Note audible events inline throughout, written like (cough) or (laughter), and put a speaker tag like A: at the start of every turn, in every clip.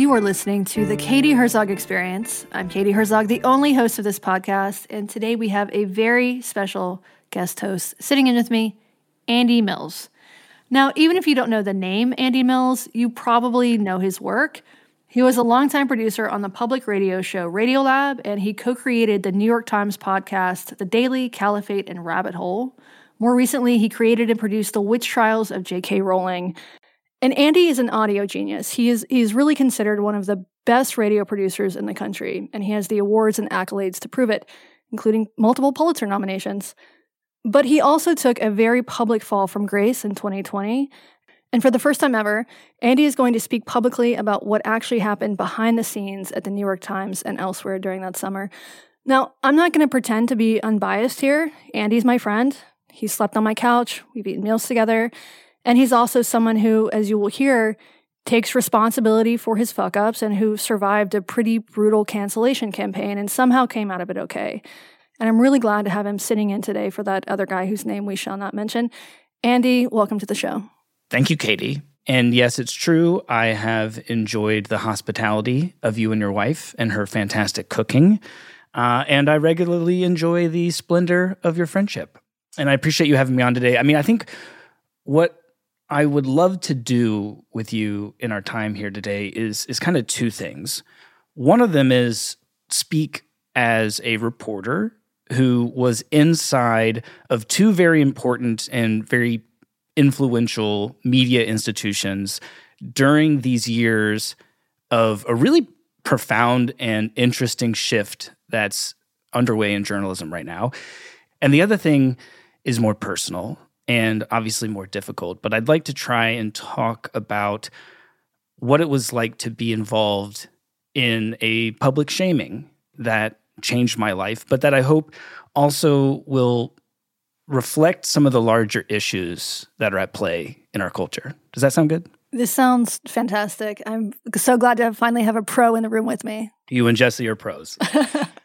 A: You are listening to the Katie Herzog Experience. I'm Katie Herzog, the only host of this podcast, and today we have a very special guest host sitting in with me, Andy Mills. Now, even if you don't know the name Andy Mills, you probably know his work. He was a longtime producer on the public radio show Radiolab, and he co created the New York Times podcast, The Daily Caliphate and Rabbit Hole. More recently, he created and produced The Witch Trials of J.K. Rowling. And Andy is an audio genius. He is he's really considered one of the best radio producers in the country, and he has the awards and accolades to prove it, including multiple Pulitzer nominations. But he also took a very public fall from grace in 2020. And for the first time ever, Andy is going to speak publicly about what actually happened behind the scenes at the New York Times and elsewhere during that summer. Now, I'm not going to pretend to be unbiased here. Andy's my friend. He slept on my couch. We've eaten meals together. And he's also someone who, as you will hear, takes responsibility for his fuck ups and who survived a pretty brutal cancellation campaign and somehow came out of it okay. And I'm really glad to have him sitting in today for that other guy whose name we shall not mention. Andy, welcome to the show.
B: Thank you, Katie. And yes, it's true. I have enjoyed the hospitality of you and your wife and her fantastic cooking. Uh, and I regularly enjoy the splendor of your friendship. And I appreciate you having me on today. I mean, I think what I would love to do with you in our time here today is is kind of two things. One of them is speak as a reporter who was inside of two very important and very influential media institutions during these years of a really profound and interesting shift that's underway in journalism right now. And the other thing is more personal and obviously more difficult, but I'd like to try and talk about what it was like to be involved in a public shaming that changed my life, but that I hope also will reflect some of the larger issues that are at play in our culture. Does that sound good?
A: This sounds fantastic. I'm so glad to finally have a pro in the room with me.
B: You and Jesse are pros. (laughs)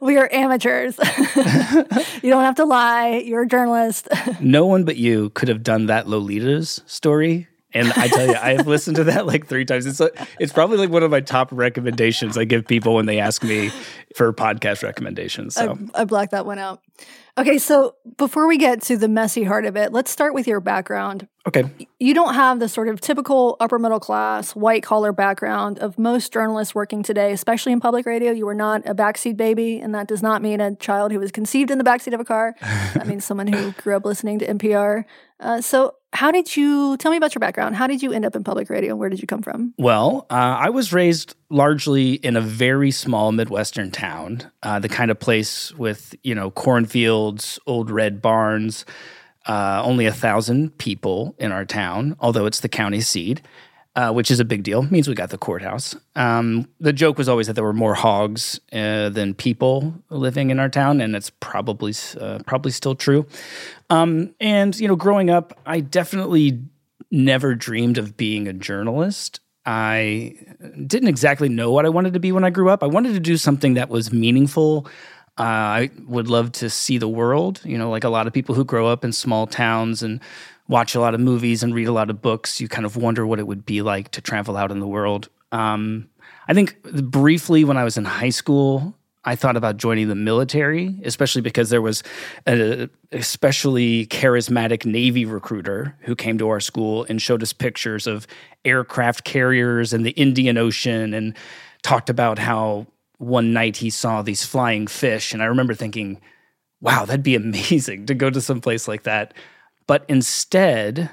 A: we are amateurs. (laughs) you don't have to lie. You're a journalist. (laughs)
B: no one but you could have done that Delilah's story and I tell you, I have listened to that like three times. It's it's probably like one of my top recommendations I give people when they ask me for podcast recommendations. So
A: I, I blacked that one out. Okay, so before we get to the messy heart of it, let's start with your background.
B: Okay.
A: You don't have the sort of typical upper middle class, white collar background of most journalists working today, especially in public radio. You were not a backseat baby, and that does not mean a child who was conceived in the backseat of a car. (laughs) that means someone who grew up listening to NPR. Uh, so, how did you tell me about your background? How did you end up in public radio? Where did you come from?
B: Well, uh, I was raised largely in a very small Midwestern town, uh, the kind of place with, you know, cornfields, old red barns, uh, only a thousand people in our town, although it's the county seat. Uh, which is a big deal. It means we got the courthouse. Um, the joke was always that there were more hogs uh, than people living in our town, and it's probably uh, probably still true. Um, and you know, growing up, I definitely never dreamed of being a journalist. I didn't exactly know what I wanted to be when I grew up. I wanted to do something that was meaningful. Uh, I would love to see the world. You know, like a lot of people who grow up in small towns and watch a lot of movies and read a lot of books, you kind of wonder what it would be like to travel out in the world. Um, I think briefly when I was in high school, I thought about joining the military, especially because there was an especially charismatic Navy recruiter who came to our school and showed us pictures of aircraft carriers and the Indian Ocean and talked about how one night he saw these flying fish. And I remember thinking, wow, that'd be (laughs) amazing to go to some place like that. But instead,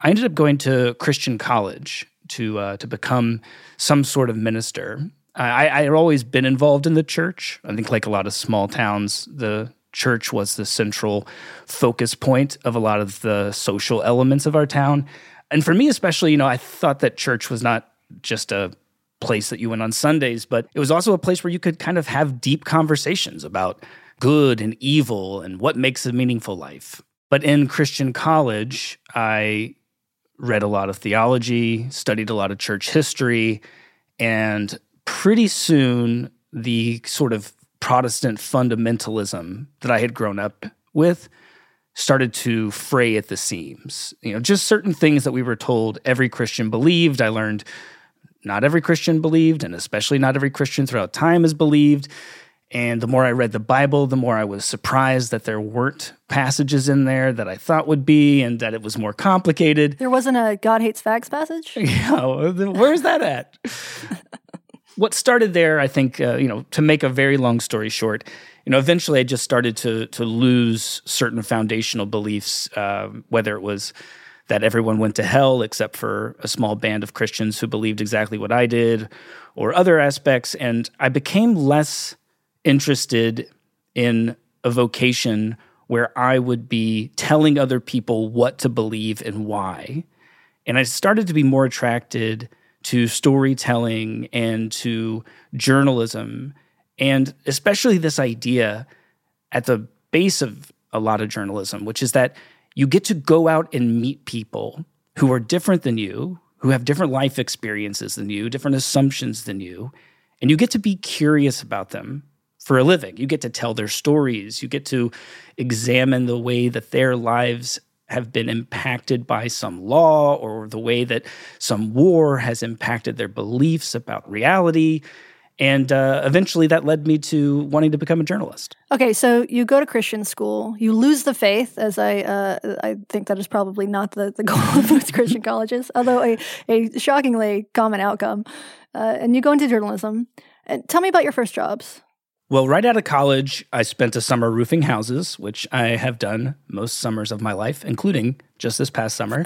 B: I ended up going to Christian college to uh, to become some sort of minister. I, I had always been involved in the church. I think, like a lot of small towns, the church was the central focus point of a lot of the social elements of our town. And for me, especially, you know, I thought that church was not just a place that you went on Sundays, but it was also a place where you could kind of have deep conversations about good and evil and what makes a meaningful life. But in Christian college, I read a lot of theology, studied a lot of church history, and pretty soon the sort of Protestant fundamentalism that I had grown up with started to fray at the seams. You know, just certain things that we were told every Christian believed. I learned not every Christian believed, and especially not every Christian throughout time has believed. And the more I read the Bible, the more I was surprised that there weren't passages in there that I thought would be, and that it was more complicated.
A: There wasn't a God hates fags passage? (laughs)
B: Yeah, where's that at? (laughs) what started there, I think, uh, you know, to make a very long story short, you know, eventually I just started to to lose certain foundational beliefs, uh, whether it was that everyone went to hell except for a small band of Christians who believed exactly what I did, or other aspects, and I became less interested in a vocation where I would be telling other people what to believe and why. And I started to be more attracted to storytelling and to journalism, and especially this idea at the base of a lot of journalism, which is that you get to go out and meet people who are different than you, who have different life experiences than you, different assumptions than you, and you get to be curious about them for a living. You get to tell their stories, you get to examine the way that their lives have been impacted by some law or the way that some war has impacted their beliefs about reality. And uh, eventually that led me to wanting to become a journalist.
A: Okay, so you go to Christian school, you lose the faith, as I uh, I think that is probably not the, the goal of most Christian colleges, although a, a shockingly common outcome. Uh, and you go into journalism. And tell me about your first jobs.
B: Well, right out of college, I spent a summer roofing houses, which I have done most summers of my life, including just this past summer.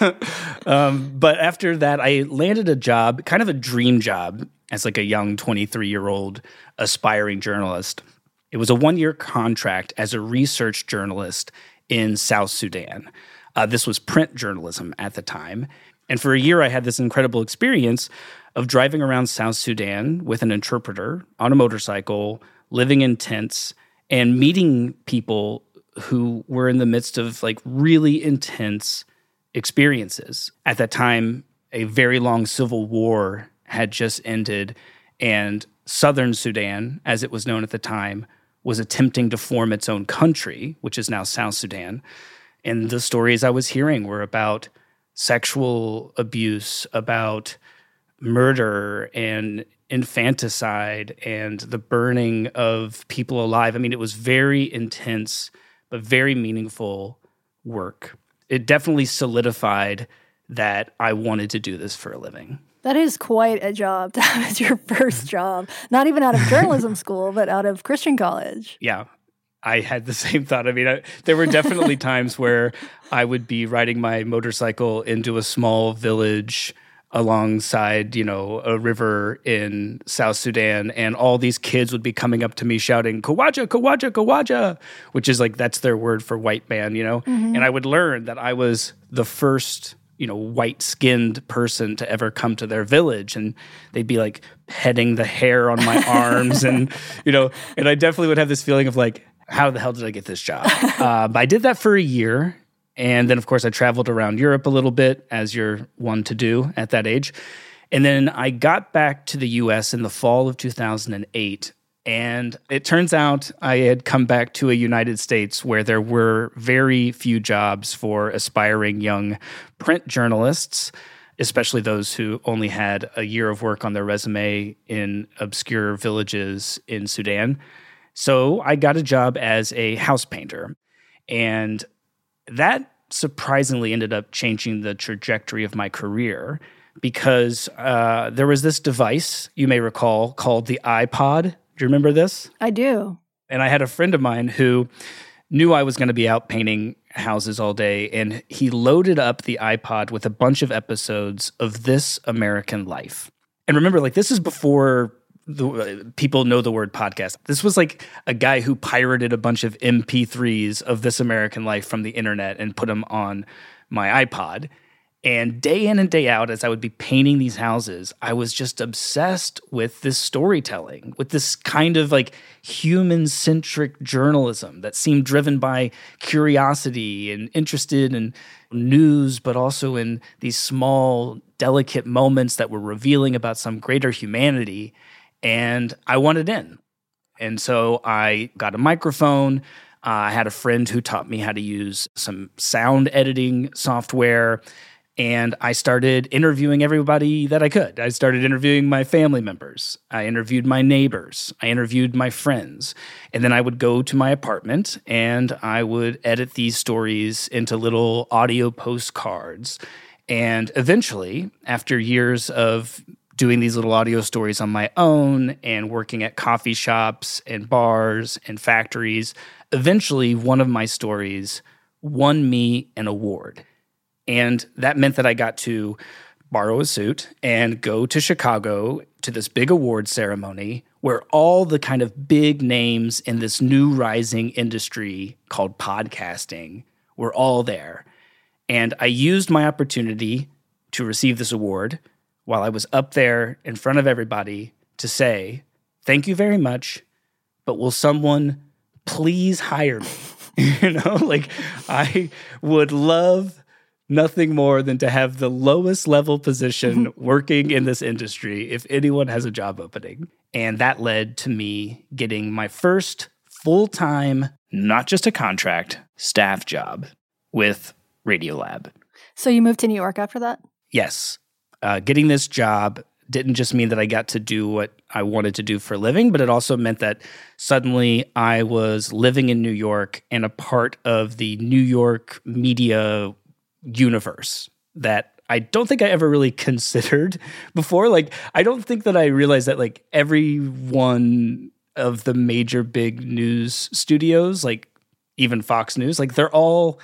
B: (laughs) um, but after that, I landed a job, kind of a dream job, as like a young 23 year old aspiring journalist. It was a one year contract as a research journalist in South Sudan. Uh, this was print journalism at the time. And for a year, I had this incredible experience of driving around South Sudan with an interpreter on a motorcycle, living in tents, and meeting people who were in the midst of like really intense experiences. At that time, a very long civil war had just ended, and Southern Sudan, as it was known at the time, was attempting to form its own country, which is now South Sudan. And the stories I was hearing were about sexual abuse, about murder and infanticide and the burning of people alive. I mean, it was very intense, but very meaningful work. It definitely solidified that I wanted to do this for a living.
A: That is quite a job (laughs) to have as your first job, not even out of journalism school, but out of Christian college.
B: Yeah. I had the (laughs) same thought. I mean, I, there were definitely times where I would be riding my motorcycle into a small village alongside, you know, a river in South Sudan, and all these kids would be coming up to me shouting "Kawaja, Kawaja, Kawaja," which is like that's their word for white man, you know. Mm-hmm. And I would learn that I was the first, you know, white skinned person to ever come to their village, and they'd be like petting the hair on my (laughs) arms, and you know, and I definitely would have this feeling of like. How the hell did I get this job? (laughs) uh, but I did that for a year, and then, of course, I traveled around Europe a little bit, as you're one to do at that age. And then I got back to the US in the fall of 2008. And it turns out I had come back to a United States where there were very few jobs for aspiring young print journalists, especially those who only had a year of work on their resume in obscure villages in Sudan. So I got a job as a house painter. And that surprisingly ended up changing the trajectory of my career because uh, there was this device you may recall called the iPod. Do you remember this?
A: I do.
B: And I had a friend of mine who knew I was going to be out painting houses all day, and he loaded up the iPod with a bunch of episodes of This American Life. And remember, like, this is before the uh, people know the word podcast. This was like a guy who pirated a bunch of MP3s of This American Life from the internet and put them on my iPod. And day in and day out, as I would be painting these houses, I was just obsessed with this storytelling, with this kind of like human centric journalism that seemed driven by curiosity and interested in news, but also in these small, delicate moments that were revealing about some greater humanity and I wanted in. And so I got a microphone. Uh, I had a friend who taught me how to use some sound editing software. and I started interviewing everybody that I could. I started interviewing my family members. I interviewed my neighbors. I interviewed my friends. And then I would go to my apartment and I would edit these stories into little audio postcards. And eventually, after years of doing these little audio stories on my own and working at coffee shops and bars and factories, eventually one of my stories won me an award. And that meant that I got to borrow a suit and go to Chicago to this big award ceremony where all the kind of big names in this new rising industry called podcasting were all there. And I used my opportunity to receive this award while I was up there in front of everybody to say, Thank you very much, but will someone please hire me? (laughs) you know, like I would love nothing more than to have the lowest level position (laughs) working in this industry if anyone has a job opening. And that led to me getting my first full time, not just a contract, staff job with Radiolab.
A: So you moved to New York after that?
B: Yes. Uh, getting this job didn't just mean that I got to do what I wanted to do for a living, but it also meant that suddenly I was living in New York and a part of the New York media universe that I don't think I ever really (laughs) considered before. Like, I don't think that I realized that like every one of the major big news studios, like even Fox News, like they're all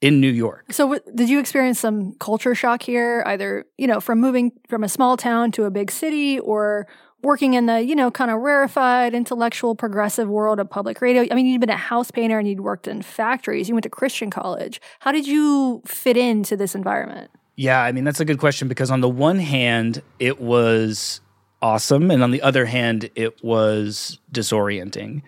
B: in New York.
A: So, w- did you experience some culture shock here, either you know from moving from a small town to a big city, or working in the, you know, kind of rarefied, intellectual, progressive world of public radio. I mean, you'd been a house painter and you'd worked in factories. You went to Christian college. How did you fit into this environment?
B: Yeah, I mean, that's a good question because on the one hand, it was awesome. And on the other hand, it was disorienting.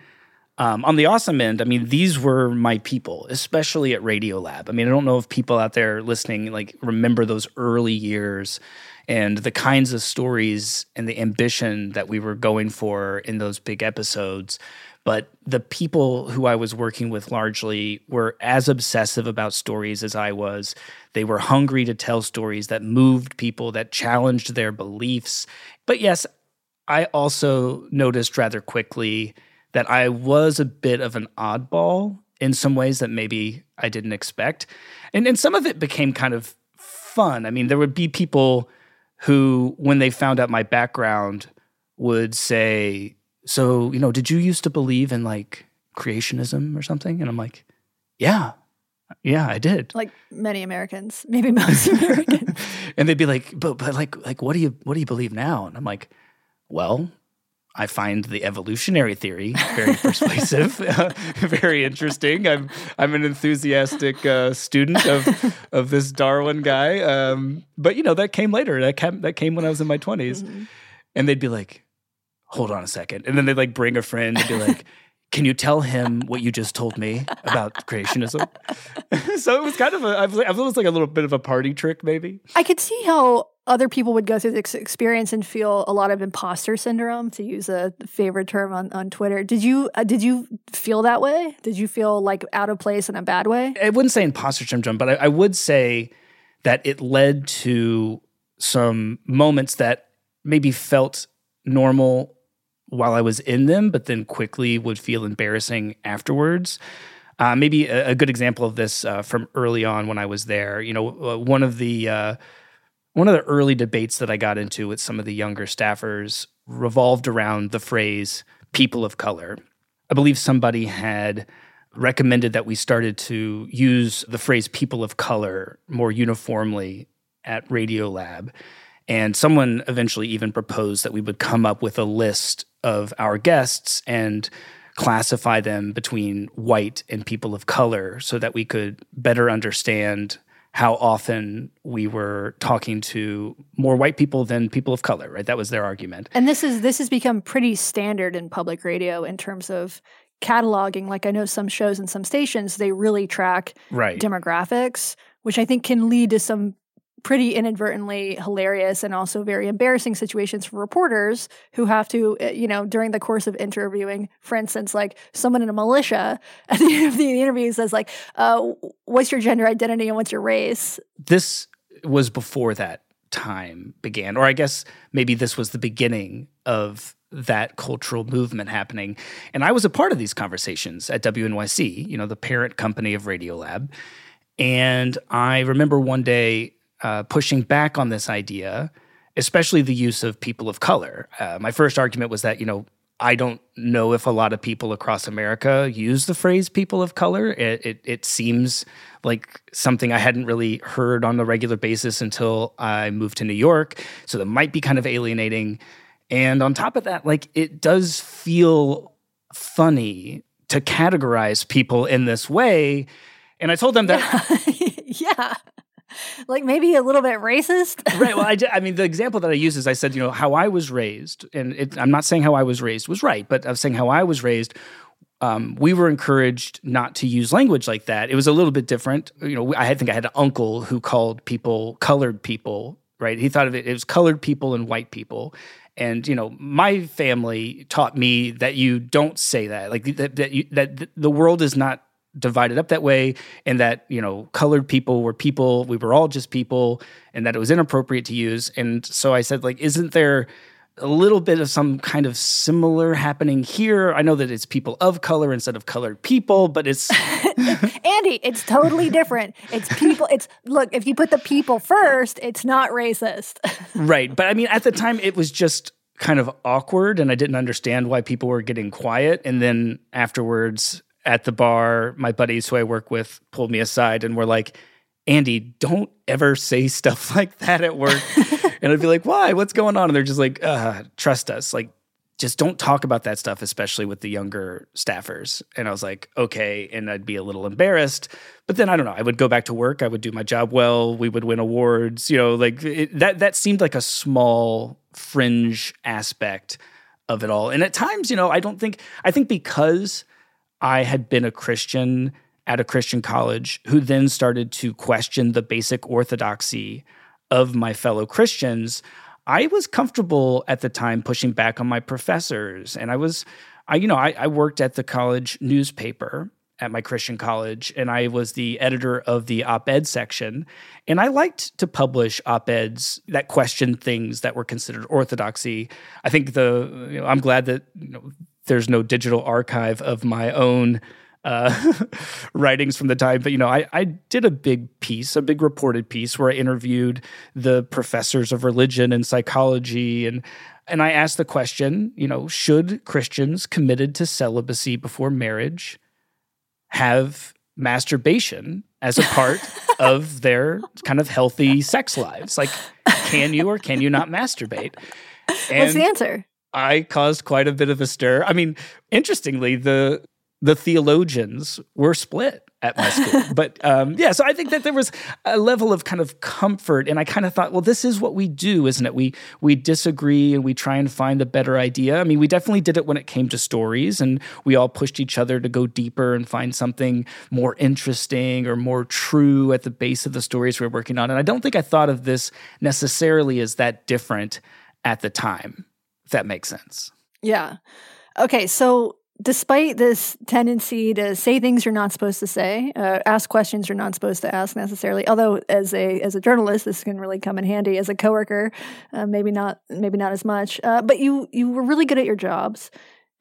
B: Um, on the awesome end, I mean, these were my people, especially at Radiolab. I mean, I don't know if people out there listening like remember those early years and the kinds of stories and the ambition that we were going for in those big episodes. But the people who I was working with largely were as obsessive about stories as I was. They were hungry to tell stories that moved people, that challenged their beliefs. But yes, I also noticed rather quickly that I was a bit of an oddball in some ways that maybe I didn't expect. And, and some of it became kind of fun. I mean, there would be people who, when they found out my background, would say, So, you know, did you used to believe in like creationism or something? And I'm like, Yeah, yeah, I did.
A: Like many Americans, maybe most (laughs) Americans. (laughs)
B: and they'd be like, but but like like what do you what do you believe now? And I'm like, well, I find the evolutionary theory very persuasive, (laughs) very interesting. I'm I'm an enthusiastic uh, student of of this Darwin guy, um, but you know that came later. That came that came when I was in my 20s, mm-hmm. and they'd be like, "Hold on a second. and then they'd like bring a friend and be like. Can you tell him what you just told me about creationism? (laughs) so it was kind of a, I was like a little bit of a party trick, maybe.
A: I could see how other people would go through this experience and feel a lot of imposter syndrome to use a favorite term on, on twitter did you uh, did you feel that way did you feel like out of place in a bad way
B: i wouldn't say imposter syndrome but I, I would say that it led to some moments that maybe felt normal while i was in them but then quickly would feel embarrassing afterwards uh, maybe a, a, good example of this uh, from early on when I was there. You know, uh, one of the uh, one of the early debates that I got into with some of the younger staffers revolved around the phrase people of color. I believe somebody had recommended that we started to use the phrase people of color more uniformly at Radiolab. And someone eventually even proposed that we would come up with a list of our guests and classify them between white and people of color so that we could better understand how often we were talking to more white people than people of color, right? That was their argument.
A: And this is this has become pretty standard in public radio in terms of cataloging. Like I know some shows and some stations, they really track
B: right.
A: demographics, which I think can lead to some pretty inadvertently hilarious and also very embarrassing situations for reporters who have to, eh, you know, during the course of interviewing, for instance, like someone in a militia (laughs) at the end of the interview says, like, uh, what's your gender identity and what's your race?
B: This was before that time began, or I guess maybe this was the beginning of that cultural movement happening. And I was a part of these conversations at WNYC, you know, the parent company of Radiolab. And I remember one day uh, pushing back on this idea, especially the use of people of color. Uh, my first argument was that, you know, I don't know if a lot of people across America use the phrase people of color. It, it, it, seems like something I hadn't really heard on a regular basis until I moved to New York. So that might be kind of alienating. And on top of that, like it does feel funny to categorize people in this way. And I told them that. (laughs)
A: Yeah. yeah (laughs) like maybe a little bit racist. (laughs)
B: right. Well, I, I mean, the example that I use is I said, you know, how I was raised, and it, I'm not saying how I was raised was right, but I was saying how I was raised. Um, we were encouraged not to use language like that. It was a little bit different. You know, I think I had an uncle who called people colored people. Right. He thought of it. It was colored people and white people. And you know, my family taught me that you don't say that. Like that, that, you, that the world is not divided up that way and that you know colored people were people we were all just people and that it was inappropriate to use. And so i said like isn't there a little bit of some kind of similar happening here? I know that it's people of color instead of colored people but it's (laughs)
A: andy it's totally different. It's people it's look if you put the people first it's not racist. (laughs)
B: Right but i mean at the time it was just kind of awkward and i didn't understand why people were getting quiet and then afterwards at the bar, my buddies who I work with pulled me aside and were like, Andy, don't ever say (laughs) stuff like that at work. (laughs) and I'd be like, why? What's going on? And they're just like, uh, trust us. Like, just don't talk about that stuff, especially with the younger staffers. And I was like, okay. And I'd be a little embarrassed. But then I don't know. I would go back to work. I would do my job well. We would win awards. You know, like it, that, that seemed like a small fringe aspect of it all. And at times, you know, I don't think, I think because I had been a Christian at a Christian college who then started to question the basic orthodoxy of my fellow Christians. I was comfortable at the time pushing back on my professors. And I was, I, you know, I, I worked at the college newspaper at my Christian college, and I was the editor of the op ed section. And I liked to publish op eds that questioned things that were considered orthodoxy. I think the, you know, I'm glad that you know, there's no digital archive of my own uh, (laughs) writings from the time. But you know, I, I did a big piece, a big reported piece where I interviewed the professors of religion and psychology, and and I asked the question, you know, should Christians committed to celibacy before marriage have masturbation as a part (laughs) of their kind of healthy sex lives? Like, can you or can you not masturbate?
A: And What's the answer?
B: I caused quite a bit of a stir. I mean, interestingly, the the theologians were split at my school. (laughs) but um, yeah, so I think that there was a level of kind of comfort, and I kind of thought, well, this is what we do, isn't it? We we disagree and we try and find a better idea. I mean, we definitely did it when it came to stories, and we all pushed each other to go deeper and find something more interesting or more true at the base of the stories we we're working on. And I don't think I thought of this necessarily as that different at the time if that makes sense.
A: Yeah. Okay. So, despite this tendency to say things you're not supposed to say, uh, ask questions you're not supposed to ask necessarily, although as a as a journalist, this can really come in handy. As a coworker, uh, maybe not maybe not as much. Uh, but you you were really good at your jobs,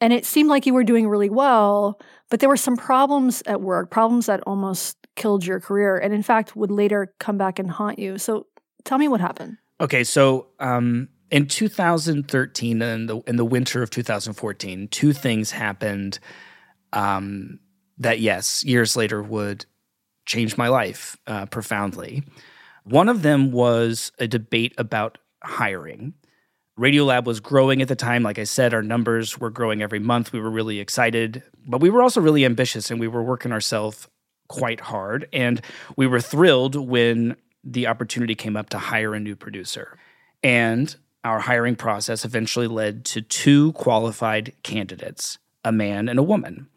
A: and it seemed like you were doing really well. But there were some problems at work, problems that almost killed your career, and in fact would later come back and haunt you. So, tell me what happened.
B: Okay, so um, in 2013 and the in the winter of 2014, two things happened um, that yes, years later would change my life uh, profoundly. One of them was a debate about hiring. Radiolab was growing at the time. Like I said, our numbers were growing every month. We were really excited, but we were also really ambitious and we were working ourselves quite hard. And we were thrilled when the opportunity came up to hire a new producer. And our hiring process eventually led to two qualified candidates, a man and a woman.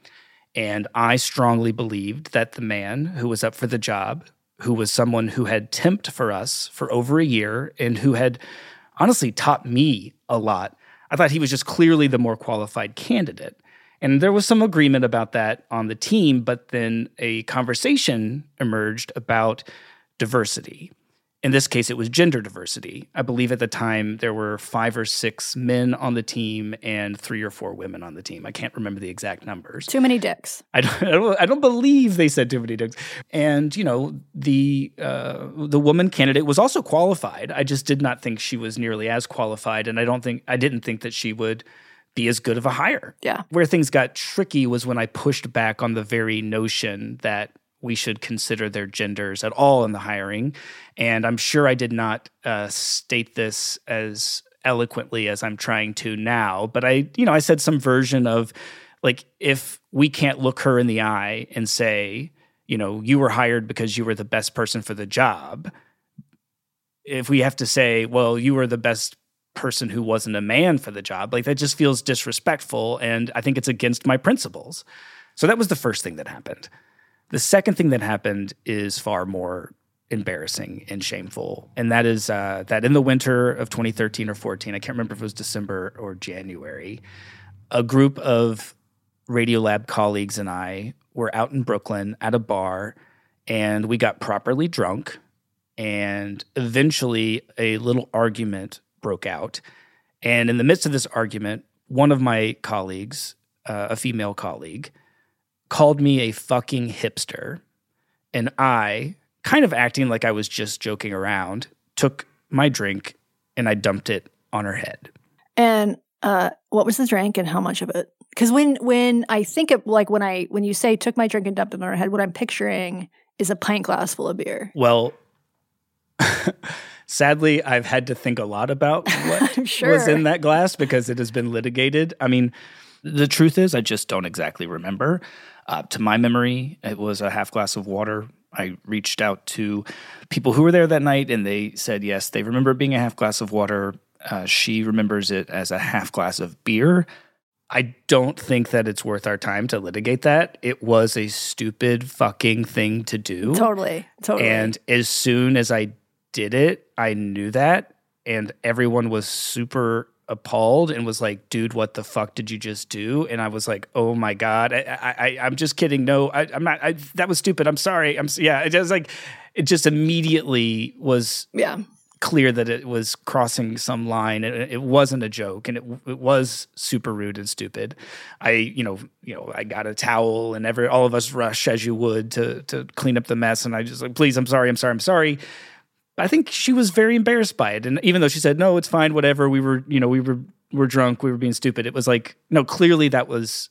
B: And I strongly believed that the man who was up for the job, who was someone who had temped for us for over a year and who had honestly taught me a lot, I thought he was just clearly the more qualified candidate. And there was some agreement about that on the team, but then a conversation emerged about diversity in this case, it was gender diversity. I believe at the time there were five or six men on the team and three or four women on the team. I can't remember the exact numbers.
A: Too many dicks.
B: I don't, I don't, I don't believe they said too many dicks. And you know, the uh, the woman candidate was also qualified. I just did not think she was nearly as qualified, and I don't think I didn't think that she would be as good of a hire.
A: Yeah.
B: Where things got tricky was when I pushed back on the very notion that we should consider their genders at all in the hiring. And I'm sure I did not uh, state this as eloquently as I'm trying to now, but I, you know, I said some version of like, if we can't look her in the eye and say, you know, you were hired because you were the best person for the job. If we have to say, well, you were the best person who wasn't a man for the job, like that just feels disrespectful. And I think it's against my principles. So that was the first thing that happened. The second thing that happened is far more embarrassing and shameful, and that is uh, that in the winter of 2013 or 14, I can't remember if it was December or January, a group of Radiolab colleagues and I were out in Brooklyn at a bar, and we got properly drunk, and eventually a little argument broke out, and in the midst of this argument, one of my colleagues, uh, a female colleague, called me a fucking hipster. And I, kind of acting like I was just joking around, took my drink and I dumped it on her head.
A: And uh, what was the drink and how much of it? Because when when I think of like when I when you say took my drink and dumped it on her head, what I'm picturing is a pint glass full of beer.
B: Well, (laughs) sadly, I've had to think a lot about (laughs) what
A: sure.
B: was in that glass because it has been litigated. I mean, the truth is, I just don't exactly remember. Uh, to my memory, it was a half glass of water. I reached out to people who were there that night, and they said yes, they remember being a half glass of water. Uh, she remembers it as a half glass of beer. I don't think that it's worth our time to litigate that. It was a stupid fucking thing to do.
A: Totally. Totally.
B: And as soon as I did it, I knew that. And everyone was super appalled and was like, "Dude, what the fuck did you just do?" And I was like, "Oh my god, I, I, am just kidding. No, I, am not. I, that was stupid. I'm sorry. I'm yeah." It just like it just immediately was
A: yeah
B: clear that it was crossing some line and it wasn't a joke and it, it was super rude and stupid i you know you know i got a towel and every all of us rush as you would to to clean up the mess and i just like please i'm sorry i'm sorry i'm sorry I think she was very embarrassed by it. And even though she said, no, it's fine, whatever, we were, you know, we were, were drunk, we were being stupid. It was like, no, clearly that was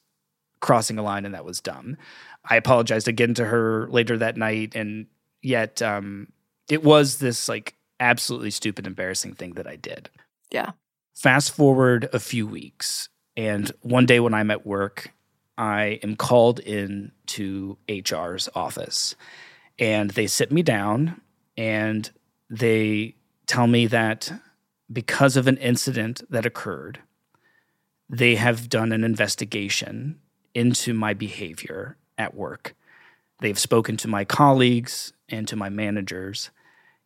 B: crossing a line and that was dumb. I apologized again to her later that night. And yet, um, it was this like absolutely stupid, embarrassing thing that I did.
A: Yeah.
B: Fast forward a few weeks. And one day when I'm at work, I am called in to HR's office and they sit me down and they tell me that because of an incident that occurred, they have done an investigation into my behavior at work. They've spoken to my colleagues and to my managers,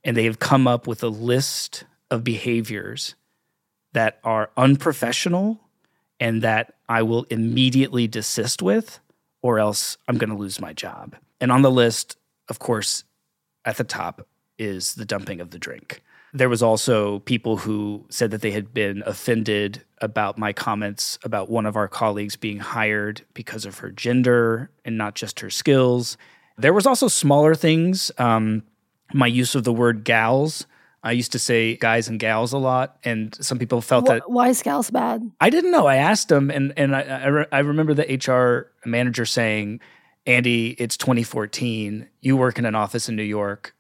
B: and they have come up with a list of behaviors that are unprofessional and that I will immediately desist with, or else I'm going to lose my job. And on the list, of course, at the top is the dumping of the drink. There was also people who said that they had been offended about my comments about one of our colleagues being hired because of her gender and not just her skills. There was also smaller things. Um, my use of the word gals. I used to say guys and gals a lot, and some people felt
A: Wh-
B: that.
A: Why is gals bad?
B: I didn't know. I asked them, and and I I, re- I remember the HR manager saying, "Andy, it's 2014. You work in an office in New York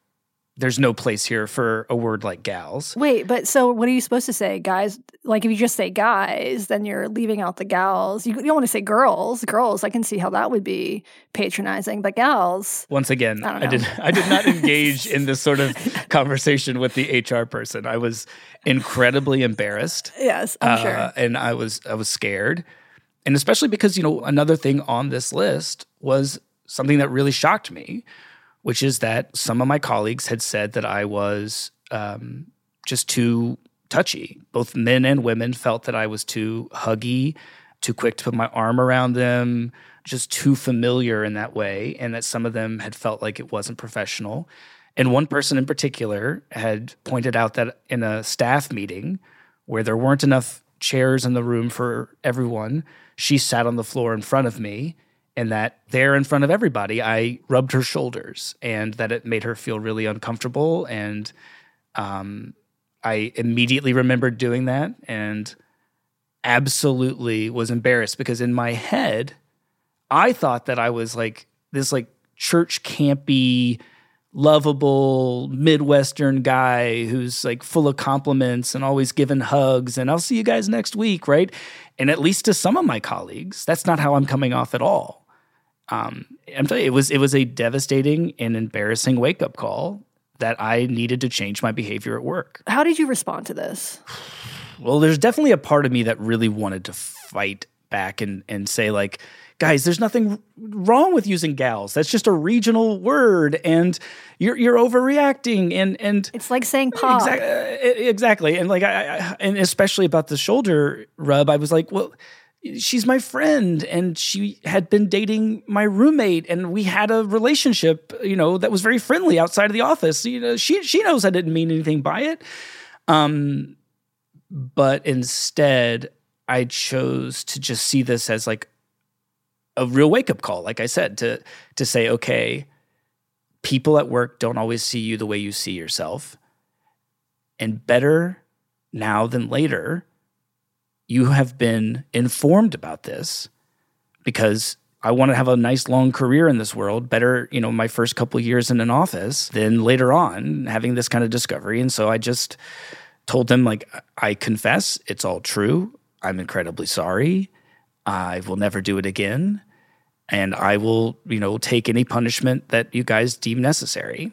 B: there's no place here for a word like gals.
A: Wait, but so what are you supposed to say, guys? Like if you just say guys, then you're leaving out the gals. You, you don't want to say girls. Girls, I can see how that would be patronizing, but gals.
B: Once again, I, I did (laughs) I did not engage in this sort of (laughs) conversation with the HR person. I was incredibly embarrassed.
A: Yes, I'm
B: uh,
A: sure.
B: And I was I was scared. And especially because, you know, another thing on this list was something that really shocked me which is that some of my colleagues had said that I was um, just too touchy. Both men and women felt that I was too huggy, too quick to put my arm around them, just too familiar in that way, and that some of them had felt like it wasn't professional. And one person in particular had pointed out that in a staff meeting where there weren't enough chairs in the room for everyone, she sat on the floor in front of me. And that there in front of everybody, I rubbed her shoulders and that it made her feel really uncomfortable. And um, I immediately remembered doing that and absolutely was embarrassed because in my head, I thought that I was like this like church campy lovable Midwestern guy who's like full of compliments and always giving hugs and I'll see you guys next week, right? And at least to some of my colleagues, that's not how I'm coming off at all. Um, I'm telling you, it was it was a devastating and embarrassing wake up call that I needed to change my behavior at work.
A: How did you respond to this?
B: Well, there's definitely a part of me that really wanted to fight back and and say like guys, there's nothing wrong with using gals. That's just a regional word, and you're you're overreacting. And and
A: it's like saying pop.
B: Exactly, exactly. And like I, I and especially about the shoulder rub, I was like, well she's my friend and she had been dating my roommate and we had a relationship you know that was very friendly outside of the office you know she she knows i didn't mean anything by it um but instead i chose to just see this as like a real wake up call, like I said, to to say, okay, people at work don't always see you the way you see yourself. And better now than later, you have been informed about this because I want to have a nice long career in this world. Better, you know, my first couple years in an office than later on having this kind of discovery. And so I just told them, like, I confess it's all true. I'm incredibly sorry. I will never do it again. And I will, you know, take any punishment that you guys deem necessary.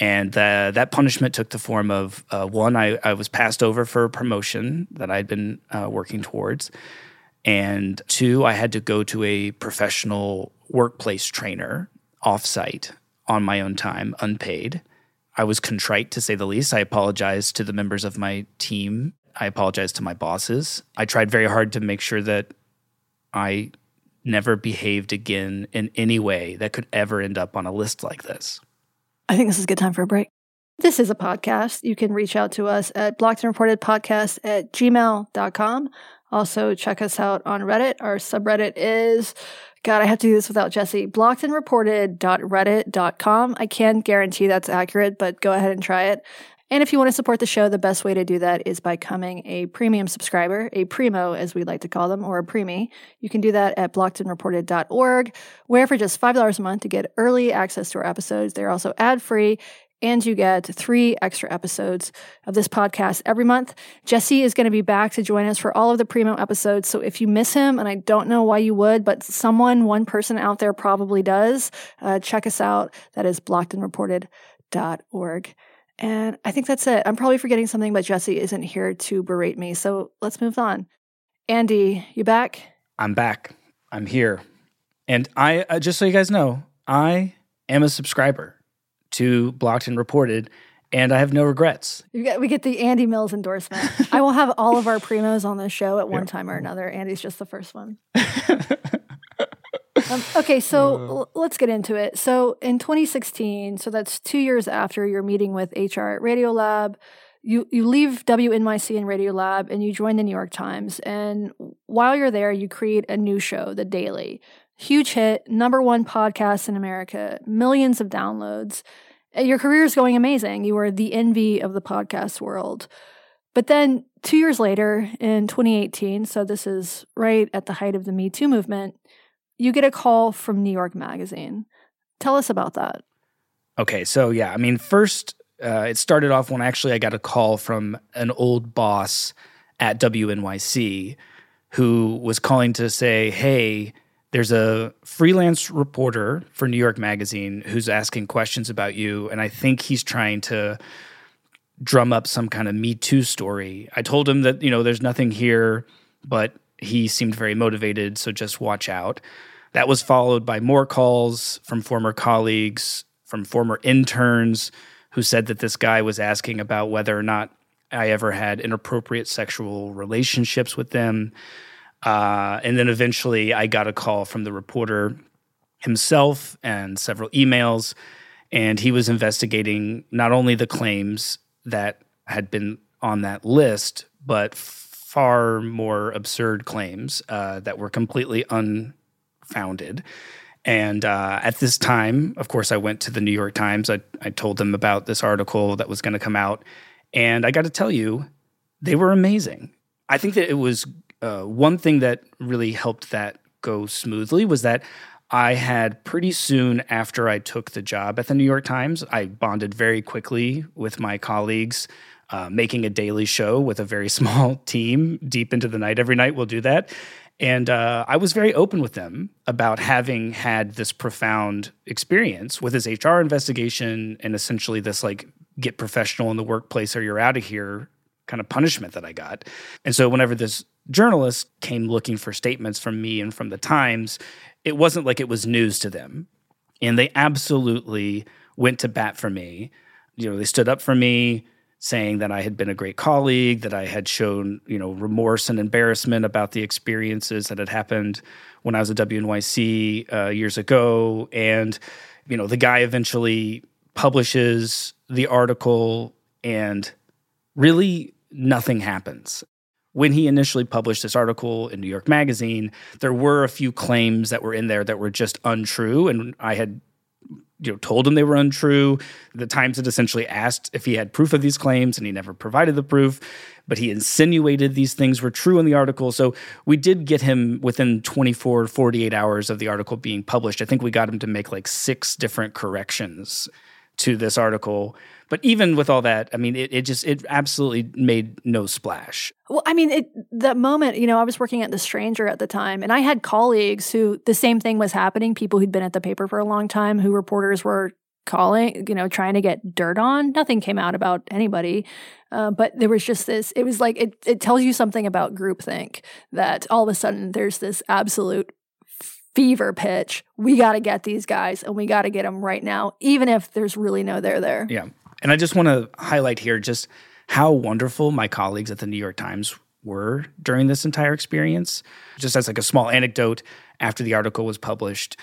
B: And uh, that punishment took the form of uh, one, I, I, was passed over for a promotion that I'd been uh, working towards. And two, I had to go to a professional workplace trainer offsite on my own time, unpaid. I was contrite to say the least. I apologized to the members of my team. I apologized to my bosses. I tried very hard to make sure that I never behaved again in any way that could ever end up on a list like this.
A: I think this is a good time for a break. This is a podcast. You can reach out to us at blocked and reported podcast at gmail.com. Also, check us out on Reddit. Our subreddit is, God, I have to do this without Jesse, blockedandreported.reddit.com. I can't guarantee that's accurate, but go ahead and try it. And if you want to support the show, the best way to do that is by becoming a premium subscriber, a primo, as we like to call them, or a preemie. You can do that at blockedandreported.org, where for just $5 a month to get early access to our episodes. They're also ad free and you get three extra episodes of this podcast every month. Jesse is going to be back to join us for all of the primo episodes. So if you miss him, and I don't know why you would, but someone, one person out there probably does, uh, check us out. That is blockedandreported.org. And I think that's it. I'm probably forgetting something, but Jesse isn't here to berate me. So let's move on. Andy, you back?
B: I'm back. I'm here. And I, uh, just so you guys know, I am a subscriber to Blocked and Reported, and I have no regrets.
A: Get, we get the Andy Mills endorsement. (laughs) I will have all of our primos on the show at one yep. time or another. Andy's just the first one. (laughs) Um, okay, so uh, l- let's get into it. So in 2016, so that's two years after your meeting with HR at Radiolab, you you leave WNYC and Radiolab and you join the New York Times. And while you're there, you create a new show, The Daily. Huge hit, number one podcast in America, millions of downloads. Your career is going amazing. You are the envy of the podcast world. But then two years later, in 2018, so this is right at the height of the Me Too movement, you get a call from New York Magazine. Tell us about that.
B: Okay, so yeah, I mean, first, uh, it started off when actually I got a call from an old boss at WNYC who was calling to say, hey, there's a freelance reporter for New York Magazine who's asking questions about you, and I think he's trying to drum up some kind of Me Too story. I told him that, you know, there's nothing here, but he seemed very motivated, so just watch out. That was followed by more calls from former colleagues, from former interns who said that this guy was asking about whether or not I ever had inappropriate sexual relationships with them. Uh, and then eventually I got a call from the reporter himself and several emails. And he was investigating not only the claims that had been on that list, but far more absurd claims uh, that were completely unfounded. And uh, at this time, of course, I went to the New York Times. I, I told them about this article that was going to come out. And I got to tell you, they were amazing. I think that it was uh, one thing that really helped that go smoothly was that I had pretty soon after I took the job at the New York Times, I bonded very quickly with my colleagues. Uh, making a daily show with a very (laughs) small team deep into the night every night. We'll do that. And uh, I was very open with them about having had this profound experience with his HR investigation and essentially this like get professional in the workplace or you're out of here kind of punishment that I got. And so whenever this journalist came looking for statements from me and from the Times, it wasn't like it was news to them. And they absolutely went to bat for me. You know, they stood up for me saying that I had been a great colleague, that I had shown, you know, remorse and embarrassment about the experiences that had happened when I was at WNYC uh, years ago. And, you know, the guy eventually publishes the article and really nothing happens. When he initially published this article in New York Magazine, there were a few claims that were in there that were just untrue. And I had you know told him they were untrue. The Times had essentially asked if he had proof of these claims, and he never provided the proof. But he insinuated these things were true in the article. So we did get him within 24, 48 hours of the article being published. I think we got him to make like six different corrections to this article. But even with all that, I mean, it, it just it absolutely made no splash.
A: Well, I mean, it, that moment, you know, I was working at The Stranger at the time, and I had colleagues who the same thing was happening. People who'd been at the paper for a long time, who reporters were calling, you know, trying to get dirt on. Nothing came out about anybody, uh, but there was just this. It was like it. It tells you something about groupthink that all of a sudden there's this absolute fever pitch. We got to get these guys and we got to get them right now, even if there's really no there there.
B: Yeah. And I just want to highlight here just how wonderful my colleagues at the New York Times were during this entire experience. Just as like a small anecdote, after the article was published,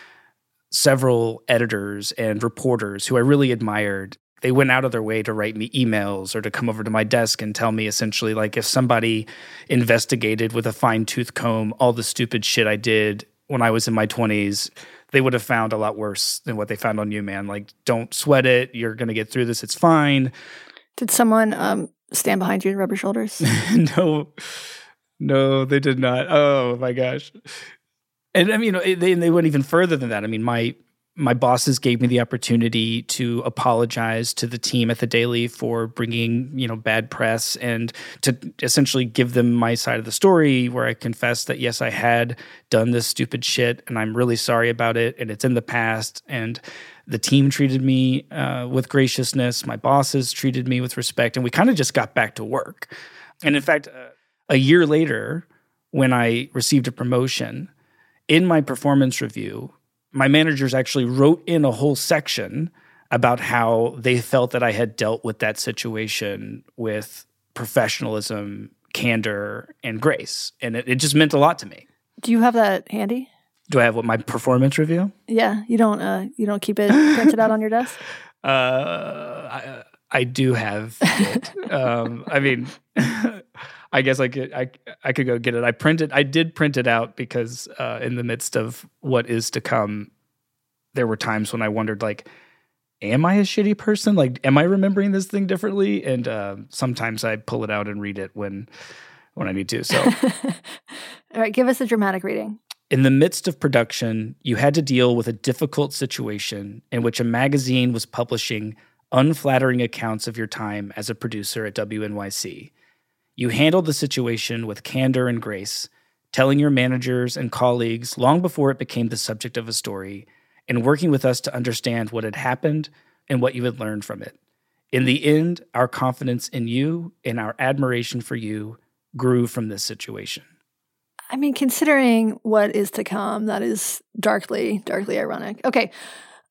B: several editors and reporters who I really admired they went out of their way to write me emails or to come over to my desk and tell me essentially like if somebody investigated with a fine tooth comb all the stupid shit I did when I was in my 20s, they would have found a lot worse than what they found on you, man. Like, don't sweat it. You're going to get through this. It's fine.
A: Did someone um, stand behind you and rub your shoulders? (laughs)
B: no, no, they did not. Oh my gosh. And I mean, they, they went even further than that. I mean, my my bosses gave me the opportunity to apologize to the team at the Daily for bringing, you know, bad press and to essentially give them my side of the story where I confessed that yes, I had done this stupid shit and I'm really sorry about it and it's in the past and the team treated me uh, with graciousness, my bosses treated me with respect and we kind of just got back to work. And in fact, uh, a year later when I received a promotion, in my performance review, my managers actually wrote in a whole section about how they felt that I had dealt with that situation with professionalism, candor, and grace. And it, it just meant a lot to me.
A: Do you have that handy?
B: Do I have what my performance review?
A: Yeah, you don't. Uh, you don't keep it printed out on your desk. (laughs)
B: Uh, I, I do have it. (laughs) um, I mean, (laughs) I guess I could I I could go get it. I printed I did print it out because uh, in the midst of what is to come, there were times when I wondered like, am I a shitty person? Like, am I remembering this thing differently? And uh, sometimes I pull it out and read it when when I need to. So, (laughs)
A: all right, give us a dramatic reading.
B: In the midst of production, you had to deal with a difficult situation in which a magazine was publishing unflattering accounts of your time as a producer at WNYC. You handled the situation with candor and grace, telling your managers and colleagues long before it became the subject of a story, and working with us to understand what had happened and what you had learned from it. In the end, our confidence in you and our admiration for you grew from this situation.
A: I mean, considering what is to come, that is darkly, darkly ironic. Okay,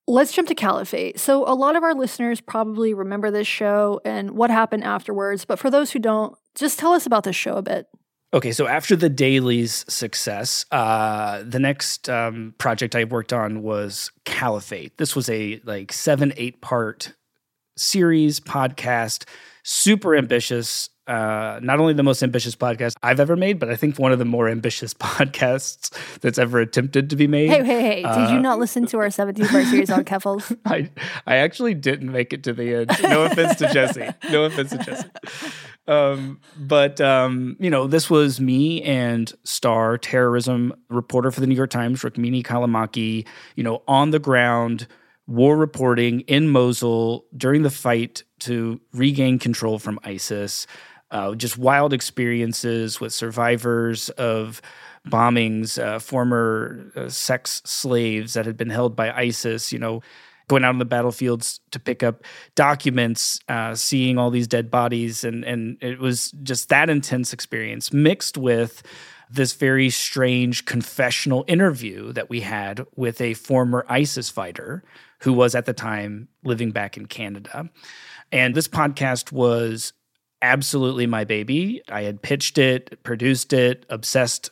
A: let's jump to Caliphate. So, a lot of our listeners probably remember this show and what happened afterwards, but for those who don't, just tell us about this show a bit.
B: Okay, so after the Daily's success, uh, the next um, project I worked on was Caliphate. This was a like seven, eight part series podcast, super ambitious. Uh, not only the most ambitious podcast I've ever made, but I think one of the more ambitious (laughs) podcasts that's ever attempted to be made.
A: Hey, hey, hey! Uh, Did you not listen to our 17th part series on (laughs) Keffals?
B: I I actually didn't make it to the end. No offense to Jesse. No offense to Jesse. Um, but um, you know, this was me and star terrorism reporter for the New York Times, Rukmini Callimachi. You know, on the ground war reporting in Mosul during the fight to regain control from ISIS. Uh, just wild experiences with survivors of bombings, uh, former uh, sex slaves that had been held by ISIS, you know, going out on the battlefields to pick up documents, uh, seeing all these dead bodies. And, and it was just that intense experience mixed with this very strange confessional interview that we had with a former ISIS fighter who was at the time living back in Canada. And this podcast was absolutely my baby. I had pitched it, produced it, obsessed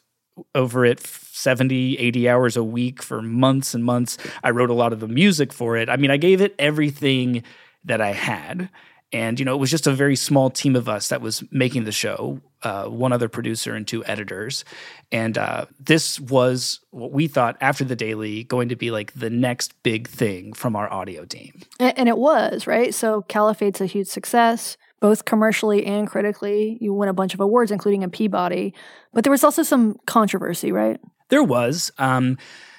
B: over it 70, 80 hours a week for months and months. I wrote a lot of the music for it. I mean, I gave it everything that I had. And, you know, it was just a very small team of us that was making the show uh, one other producer and two editors. And uh, this was what we thought after the daily going to be like the next big thing from our audio team.
A: And, and it was, right? So Caliphate's a huge success. Both commercially and critically, you won a bunch of awards, including a Peabody. But there was also some controversy, right?
B: There was. Um,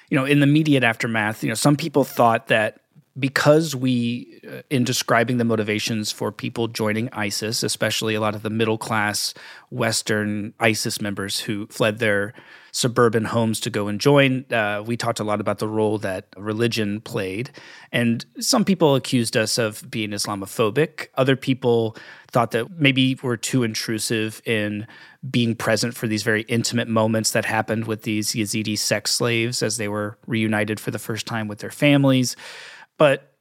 B: you know, in the immediate aftermath, you know, some people thought that because we, uh, in describing the motivations for people joining ISIS, especially a lot of the middle class Western ISIS members who fled their suburban homes to go and join, uh, we talked a lot about the role that religion played. And some people accused us of being Islamophobic. Other people thought that maybe we're too intrusive in being present for these very intimate moments that happened with these Yazidi sex slaves as they were reunited for the first time with their families. But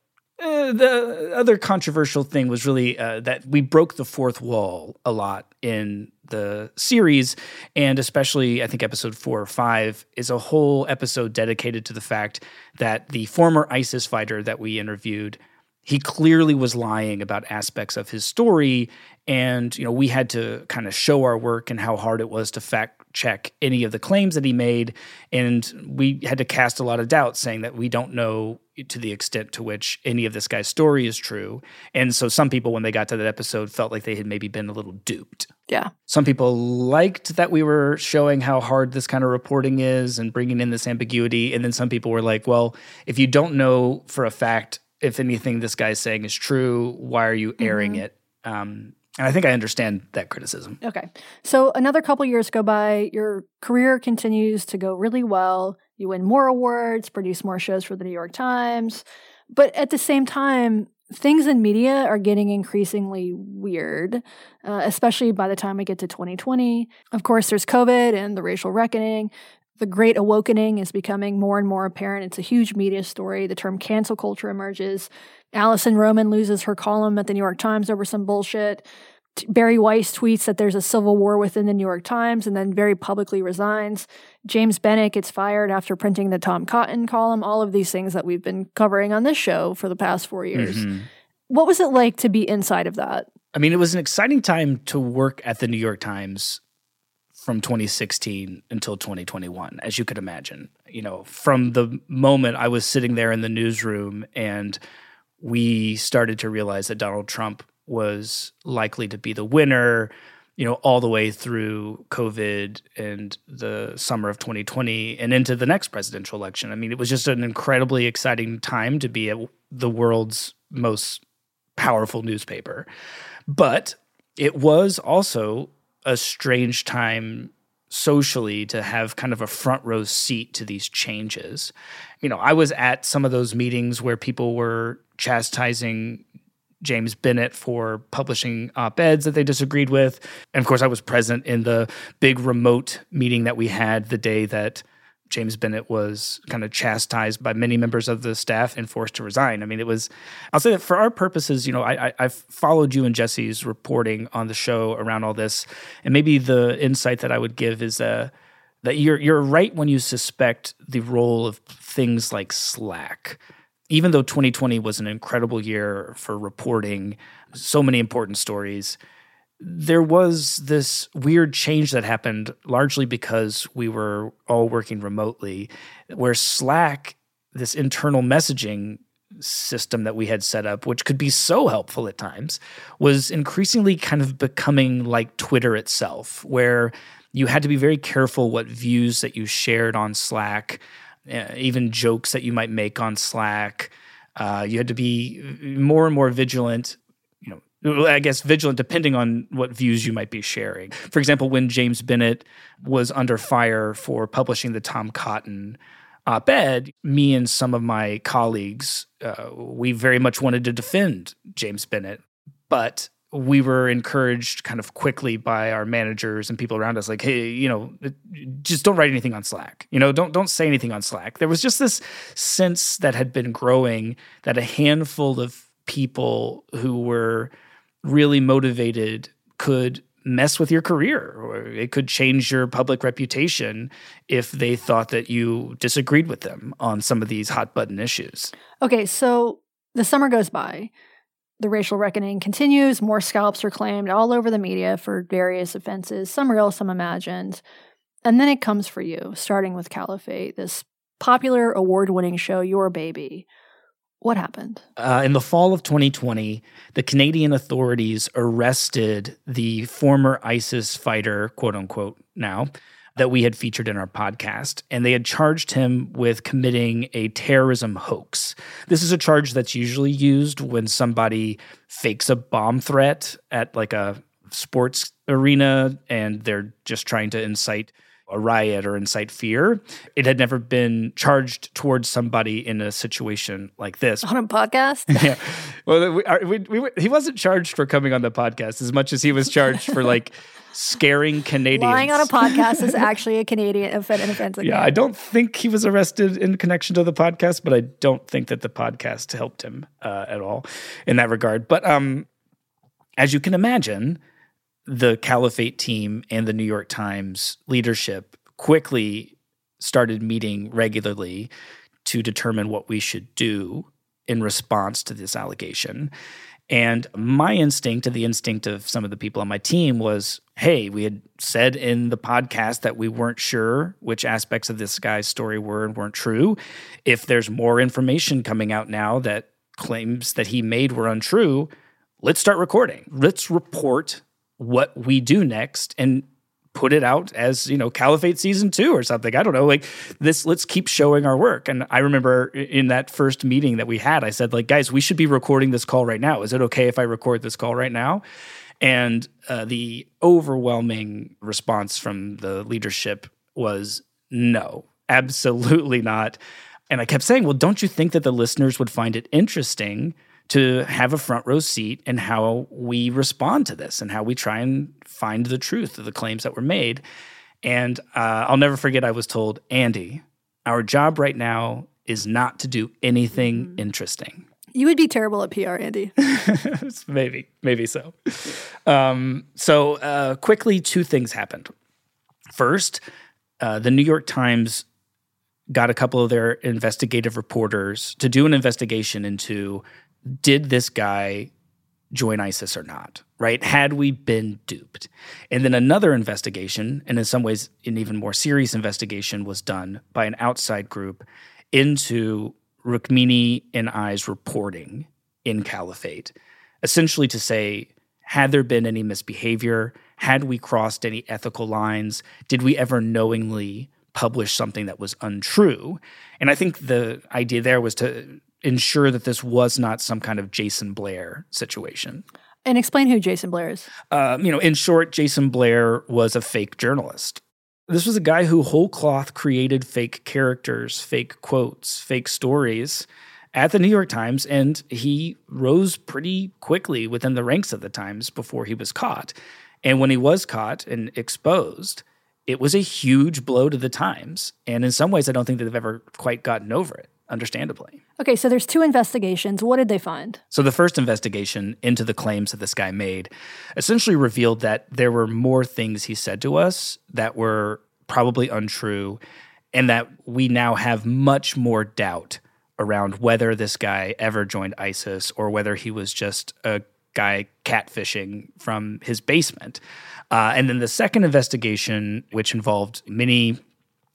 B: uh, the other controversial thing was really uh, that we broke the fourth wall a lot in the series, and especially I think episode four or five is a whole episode dedicated to the fact that the former ISIS fighter that we interviewed he clearly was lying about aspects of his story. And you know we had to kind of show our work and how hard it was to fact check any of the claims that he made. And we had to cast a lot of doubt saying that we don't know to the extent to which any of this guy's story is true and so some people when they got to that episode felt like they had maybe been a little duped
A: yeah
B: some people liked that we were showing how hard this kind of reporting is and bringing in this ambiguity and then some people were like well if you don't know for a fact if anything this guy's saying is true, why are you airing mm-hmm. it? Um, and I think I understand that criticism.
A: Okay. So another couple years go by, your career continues to go really well. You win more awards, produce more shows for the New York Times. But at the same time, things in media are getting increasingly weird, uh, especially by the time we get to 2020. Of course, there's COVID and the racial reckoning. The Great Awakening is becoming more and more apparent. It's a huge media story. The term cancel culture emerges. Alison Roman loses her column at the New York Times over some bullshit. Bari Weiss tweets that there's a civil war within the New York Times and then very publicly resigns. James Bennet gets fired after printing the Tom Cotton column. All of these things that we've been covering on this show for the past four years. Mm-hmm. What was it like to be inside of that?
B: I mean, it was an exciting time to work at the New York Times from 2016 until 2021, as you could imagine. You know, from the moment I was sitting there in the newsroom and we started to realize that Donald Trump was likely to be the winner, you know, all the way through COVID and the summer of 2020 and into the next presidential election. I mean, it was just an incredibly exciting time to be at the world's most powerful newspaper. But it was also a strange time socially to have kind of a front row seat to these changes. You know, I was at some of those meetings where people were chastising James Bennet for publishing op eds that they disagreed with. And of course, I was present in the big remote meeting that we had the day that James Bennet was kind of chastised by many members of the staff and forced to resign. I mean, it was, I'll say that for our purposes, you know, I, I, have followed you and Jesse's reporting on the show around all this. And maybe the insight that I would give is uh, that you're, you're right when you suspect the role of things like Slack. Even though 2020 was an incredible year for reporting so many important stories, there was this weird change that happened largely because we were all working remotely, where Slack, this internal messaging system that we had set up, which could be so helpful at times, was increasingly kind of becoming like Twitter itself, where you had to be very careful what views that you shared on Slack, uh, even jokes that you might make on Slack. Uh, you had to be more and more vigilant I guess vigilant depending on what views you might be sharing. For example, when James Bennet was under fire for publishing the Tom Cotton op ed, me and some of my colleagues, uh, we very much wanted to defend James Bennet, but we were encouraged kind of quickly by our managers and people around us like hey you know just don't write anything on slack you know don't don't say anything on slack there was just this sense that had been growing that a handful of people who were really motivated could mess with your career or it could change your public reputation if they thought that you disagreed with them on some of these hot button issues.
A: Okay, so the summer goes by. The racial reckoning continues. More scalps are claimed all over the media for various offenses, some real, some imagined. And then it comes for you, starting with Caliphate, this popular award winning show, Your Baby. What happened?
B: Uh, in the fall of 2020, the Canadian authorities arrested the former ISIS fighter, quote unquote, now, that we had featured in our podcast, and they had charged him with committing a terrorism hoax. This is a charge that's usually used when somebody fakes a bomb threat at like a sports arena and they're just trying to incite a riot or incite fear. It had never been charged towards somebody in a situation like this.
A: On a podcast? (laughs)
B: yeah. Well, we, we, we, he wasn't charged for coming on the podcast as much as he was charged for like (laughs) scaring Canadians.
A: Lying on a podcast is actually a Canadian an offense.
B: Yeah, I don't think he was arrested in connection to the podcast, but I don't think that the podcast helped him uh, at all in that regard. But um, as you can imagine, the Caliphate team and the New York Times leadership quickly started meeting regularly to determine what we should do in response to this allegation. And my instinct and the instinct of some of the people on my team was hey, we had said in the podcast that we weren't sure which aspects of this guy's story were and weren't true. If there's more information coming out now that claims that he made were untrue, let's start recording. Let's report what we do next and put it out as you know caliphate season two or something. I don't know like this let's keep showing our work. And i remember in that first meeting that we had i said like guys we should be recording this call right now. Is it okay if i record this call right now? And uh, the overwhelming response from the leadership was no absolutely not. And i kept saying well don't you think that the listeners would find it interesting to have a front row seat in how we respond to this and how we try and find the truth of the claims that were made. And uh, I'll never forget, I was told, Andy, our job right now is not to do anything mm-hmm. interesting.
A: You would be terrible at PR, Andy. (laughs)
B: maybe, maybe so. Um, so, uh, quickly, two things happened. First, uh, the New York Times got a couple of their investigative reporters to do an investigation into did this guy join ISIS or not, right? Had we been duped? And then another investigation, and in some ways, an even more serious investigation, was done by an outside group into Rukmini and I's reporting in Caliphate, essentially to say, had there been any misbehavior? Had we crossed any ethical lines? Did we ever knowingly publish something that was untrue? And I think the idea there was to ensure that this was not some kind of Jason Blair situation.
A: And explain who Jason Blair is.
B: Um, you know, in short, Jason Blair was a fake journalist. This was a guy who whole cloth created fake characters, fake quotes, fake stories at the New York Times, and he rose pretty quickly within the ranks of the Times before he was caught. And when he was caught and exposed, it was a huge blow to the Times. And in some ways, I don't think that they've ever quite gotten over it, understandably.
A: Okay, so there's two investigations. What did they find?
B: So the first investigation into the claims that this guy made essentially revealed that there were more things he said to us that were probably untrue and that we now have much more doubt around whether this guy ever joined ISIS or whether he was just a guy catfishing from his basement. Uh, and then the second investigation, which involved many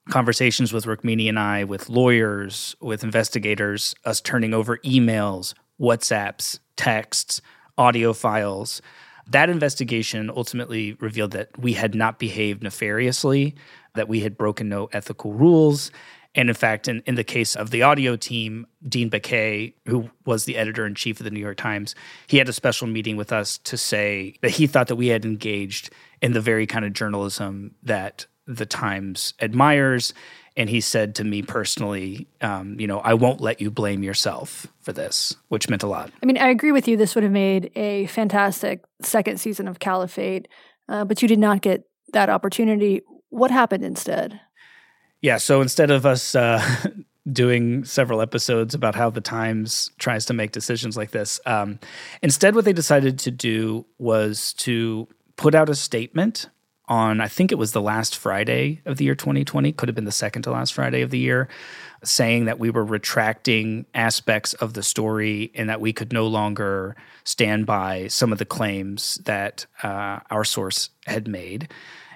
B: conversations with Rukmini and I, with lawyers, with investigators, us turning over emails, WhatsApps, texts, audio files. That investigation ultimately revealed that we had not behaved nefariously, that we had broken no ethical rules, and in fact, in, in the case of the audio team, Dean Baquet, who was the editor in chief of the New York Times, he had a special meeting with us to say that he thought that we had engaged in the very kind of journalism that the Times admires. And he said to me personally, um, you know, I won't let you blame yourself for this, which meant a lot.
A: I mean, I agree with you. This would have made a fantastic second season of Caliphate, uh, but you did not get that opportunity. What happened instead?
B: Yeah. So instead of us uh, (laughs) doing several episodes about how the Times tries to make decisions like this, um, instead, what they decided to do was to put out a statement on, I think it was the last Friday of the year 2020, could have been the second to last Friday of the year, saying that we were retracting aspects of the story and that we could no longer stand by some of the claims that uh, our source had made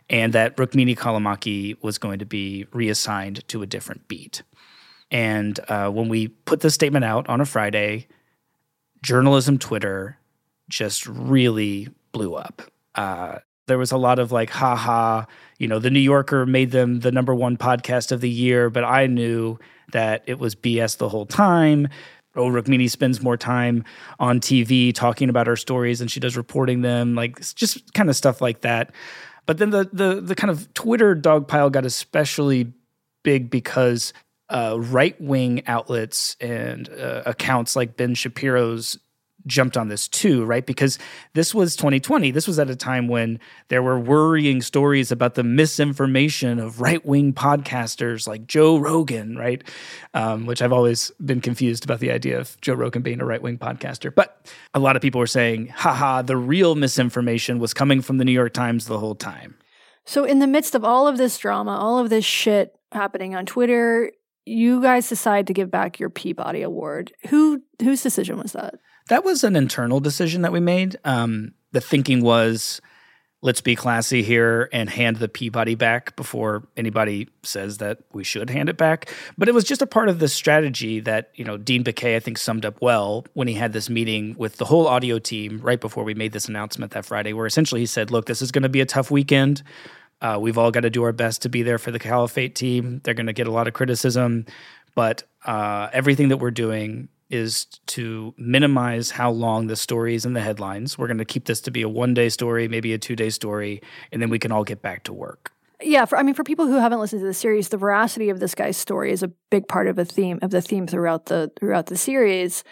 B: and that Rukmini Callimachi was going to be reassigned to a different beat. And uh, when we put the statement out on a Friday, journalism Twitter just really blew up. Uh, there was a lot of like, ha ha, you know, the New Yorker made them the number one podcast of the year, but I knew that it was BS the whole time. Oh, Rukmini spends more time on TV talking about her stories and she does reporting them, like just kind of stuff like that. But then the the the kind of Twitter dogpile got especially big because uh, right wing outlets and uh, accounts like Ben Shapiro's jumped on this too, right? Because this was 2020. This was at a time when there were worrying stories about the misinformation of right wing podcasters like Joe Rogan, right? Um, which I've always been confused about the idea of Joe Rogan being a right wing podcaster. But a lot of people were saying, haha, the real misinformation was coming from the New York Times the whole time.
A: So, in the midst of all of this drama, all of this shit happening on Twitter, you guys decide to give back your Peabody Award. Who whose decision was that?
B: That was an internal decision that we made. Um, the thinking was, let's be classy here and hand the Peabody back before anybody says that we should hand it back. But it was just a part of the strategy that, you know, Dean Baquet, I think, summed up well when he had this meeting with the whole audio team right before we made this announcement that Friday, where essentially he said, look, this is going to be a tough weekend. Uh, we've all got to do our best to be there for the Caliphate team. They're going to get a lot of criticism, but uh, everything that we're doing is to minimize how long the story is in the headlines. We're going to keep this to be a one day story, maybe a two day story, and then we can all get back to work.
A: Yeah, for, I mean, for people who haven't listened to the series, the veracity of this guy's story is a big part of a theme of the theme throughout the throughout the series.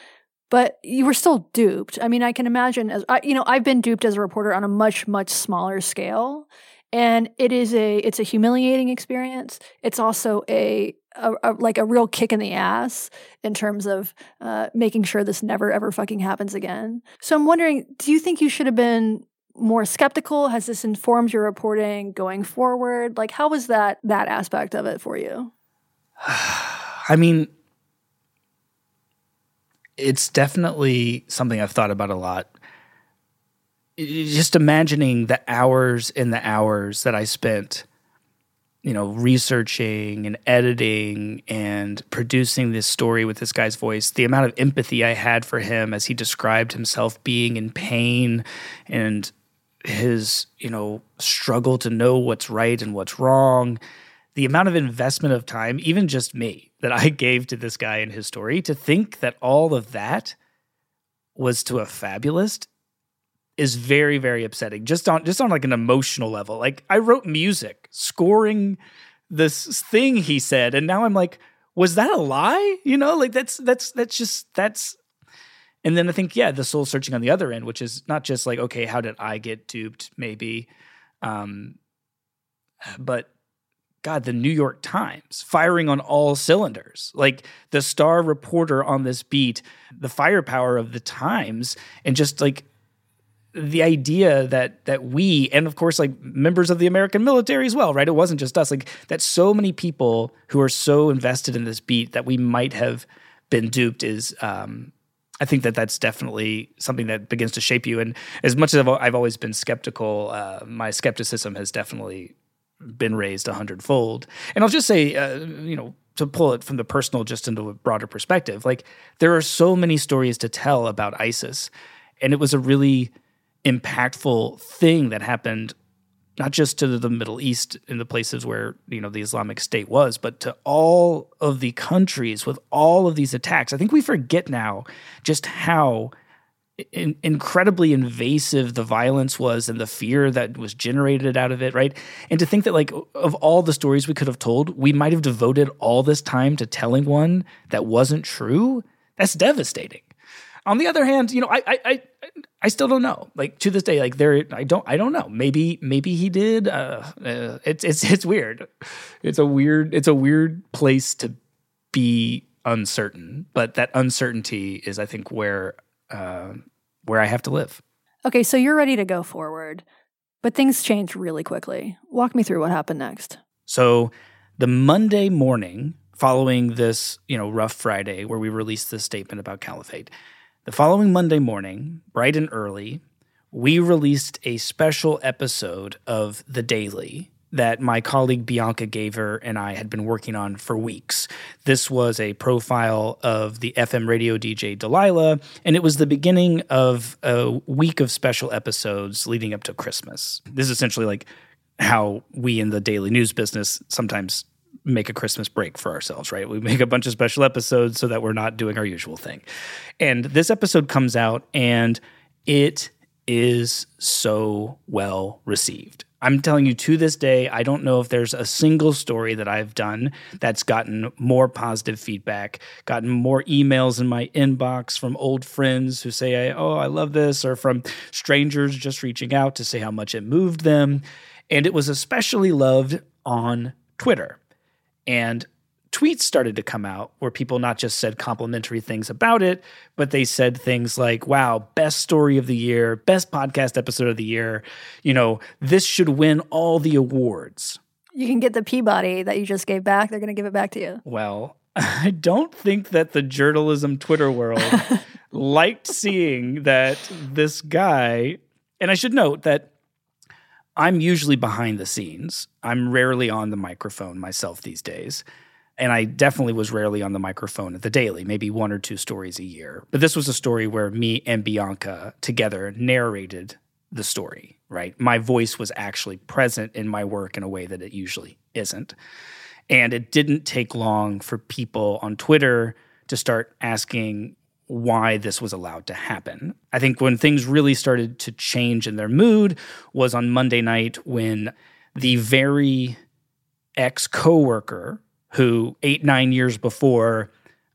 A: But you were still duped. I mean, I can imagine as I, you know, I've been duped as a reporter on a much much smaller scale, and it is a it's a humiliating experience. It's also a a, a, like a real kick in the ass in terms of uh, making sure this never ever fucking happens again. So I'm wondering, do you think you should have been more skeptical? Has this informed your reporting going forward? Like, how was that that aspect of it for you? (sighs)
B: I mean, it's definitely something I've thought about a lot. Just imagining the hours and the hours that I spent you know, researching and editing and producing this story with this guy's voice, the amount of empathy I had for him as he described himself being in pain and his, you know, struggle to know what's right and what's wrong, the amount of investment of time, even just me, that I gave to this guy and his story, to think that all of that was to a fabulist is very very upsetting just on just on like an emotional level. Like i wrote music scoring this thing he said and now i'm like was that a lie? You know like that's that's that's just that's and then i think yeah the soul searching on the other end which is not just like okay how did i get duped? Maybe um but God, the New York Times firing on all cylinders. Like the star reporter on this beat, the firepower of the Times, and just like the idea that that we and of course like members of the American military as well, right? It wasn't just us. Like that so many people who are so invested in this beat that we might have been duped is um I think that that's definitely something that begins to shape you. And as much as I've, I've always been skeptical, uh, my skepticism has definitely been raised a hundredfold. And I'll just say, uh, you know, to pull it from the personal just into a broader perspective, like there are so many stories to tell about ISIS, and it was a really impactful thing that happened not just to the Middle East in the places where you know the Islamic State was, but to all of the countries with all of these attacks. I think we forget now just how in, incredibly invasive the violence was and the fear that was generated out of it, right? And to think that, like, of all the stories we could have told, we might have devoted all this time to telling one that wasn't true. That's devastating. On the other hand, you know, I, I, I, I still don't know. Like to this day, like there, I don't, I don't know. Maybe, maybe he did. Uh, uh, it's, it's, it's weird. It's a weird, it's a weird place to be uncertain. But that uncertainty is, I think, where uh, where I have to live.
A: Okay, so you're ready to go forward, but things change really quickly. Walk me through what happened next.
B: So the Monday morning following this, you know, rough Friday where we released this statement about caliphate, the following Monday morning, bright and early, we released a special episode of The Daily that my colleague Bianca Giaever and I had been working on for weeks. This was a profile of the FM radio DJ Delilah, and it was the beginning of a week of special episodes leading up to Christmas. This is essentially like how we in the daily news business sometimes make a Christmas break for ourselves, right? We make a bunch of special episodes so that we're not doing our usual thing. And this episode comes out and it is so well received. I'm telling you to this day, I don't know if there's a single story that I've done that's gotten more positive feedback, gotten more emails in my inbox from old friends who say, Oh, I love this, or from strangers just reaching out to say how much it moved them. And it was especially loved on Twitter. And tweets started to come out where people not just said complimentary things about it, but they said things like, wow, best story of the year, best podcast episode of the year. You know, this should win all the awards.
A: You can get the Peabody that you just gave back. They're going to give it back to you.
B: Well, (laughs) I don't think that the journalism Twitter world (laughs) liked seeing that this guy, and I should note that I'm usually behind the scenes. I'm rarely on the microphone myself these days. And I definitely was rarely on the microphone at the Daily, maybe one or two stories a year. But this was a story where me and Bianca together narrated the story, right? My voice was actually present in my work in a way that it usually isn't. And it didn't take long for people on Twitter to start asking why this was allowed to happen. I think when things really started to change in their mood was on Monday night when the very ex coworker who eight, nine years before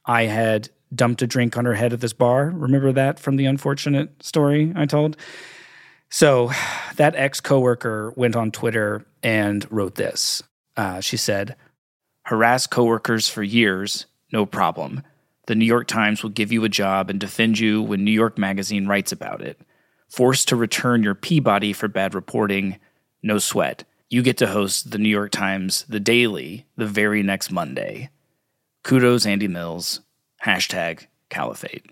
B: I had dumped a drink on her head at this bar. Remember that from the unfortunate story I told? So that ex coworker went on Twitter and wrote this. Uh, she said, Harass coworkers for years, no problem. The New York Times will give you a job and defend you when New York Magazine writes about it. Forced to return your Peabody for bad reporting, no sweat you get to host the New York Times, The Daily, the very next Monday. Kudos, Andy Mills. Hashtag Caliphate.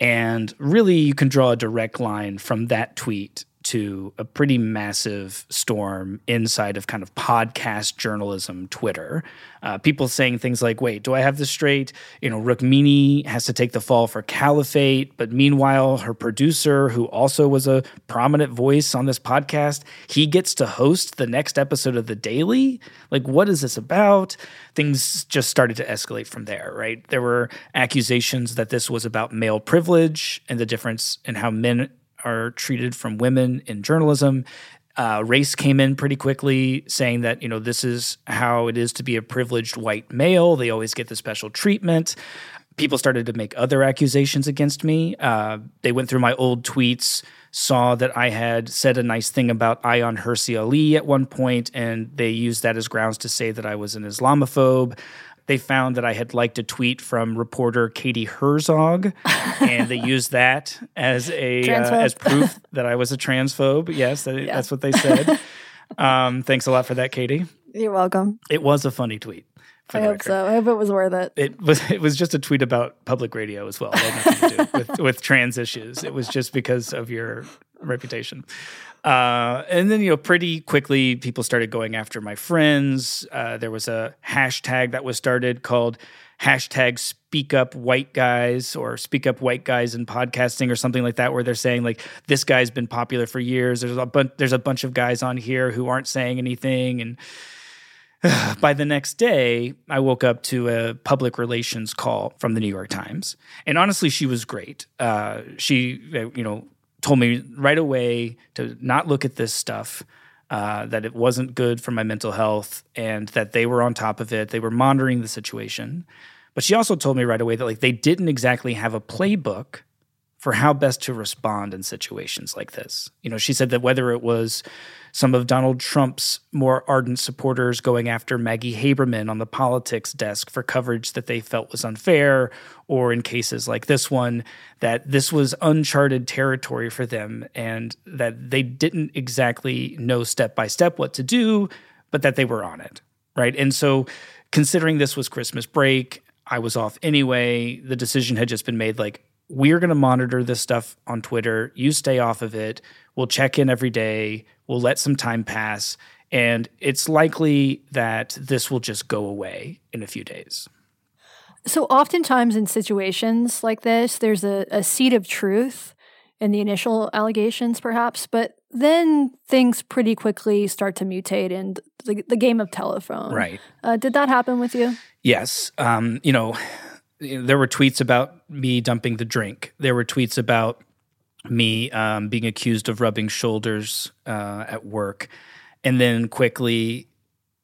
B: And really, you can draw a direct line from that tweet to a pretty massive storm inside of kind of podcast journalism Twitter. Uh, people saying things like, wait, do I have this straight? You know, Rukmini has to take the fall for Caliphate, but meanwhile, her producer, who also was a prominent voice on this podcast, he gets to host the next episode of The Daily? Like, what is this about? Things just started to escalate from there, right? There were accusations that this was about male privilege and the difference in how men are treated from women in journalism. Uh, race came in pretty quickly, saying that you know this is how it is to be a privileged white male. They always get the special treatment. people started to make other accusations against me. Uh, they went through my old tweets, saw that I had said a nice thing about Ayaan Hirsi Ali at one point, and they used that as grounds to say that I was an Islamophobe. They found that I had liked a tweet from reporter Katie Herzog, and they (laughs) used that as a uh, as proof that I was a transphobe. Yes, that, yeah. that's what they said. (laughs) um, thanks a lot for that, Katie.
A: You're welcome.
B: It was a funny tweet.
A: I hope record. so. I hope it was worth it.
B: It was. It was just a tweet about public radio as well. (laughs) with, with trans issues. It was just because of your reputation. Uh, and then, you know, pretty quickly, people started going after my friends. Uh, there was a hashtag that was started called hashtag speak up white guys or speak up white guys in podcasting or something like that, where they're saying, like, this guy's been popular for years. There's a, bu- there's a bunch of guys on here who aren't saying anything. And (sighs) by the next day, I woke up to a public relations call from the New York Times. And honestly, she was great. Uh, she, uh, you know, told me right away to not look at this stuff. Uh, that it wasn't good for my mental health and that they were on top of it. They were monitoring the situation. But she also told me right away that like they didn't exactly have a playbook for how best to respond in situations like this. You know, she said that whether it was some of Donald Trump's more ardent supporters going after Maggie Haberman on the politics desk for coverage that they felt was unfair, or in cases like this one, that this was uncharted territory for them and that they didn't exactly know step by step what to do, but that they were on it. Right. And so, considering this was Christmas break, I was off anyway. The decision had just been made like, we're going to monitor this stuff on Twitter. You stay off of it. We'll check in every day. We'll let some time pass. And it's likely that this will just go away in a few days.
A: So, oftentimes in situations like this, there's a, a seed of truth in the initial allegations, perhaps, but then things pretty quickly start to mutate and the, the game of telephone.
B: Right.
A: Uh, did that happen with you?
B: Yes. Um, you know, there were tweets about me dumping the drink. There were tweets about me um, being accused of rubbing shoulders uh, at work. And then quickly,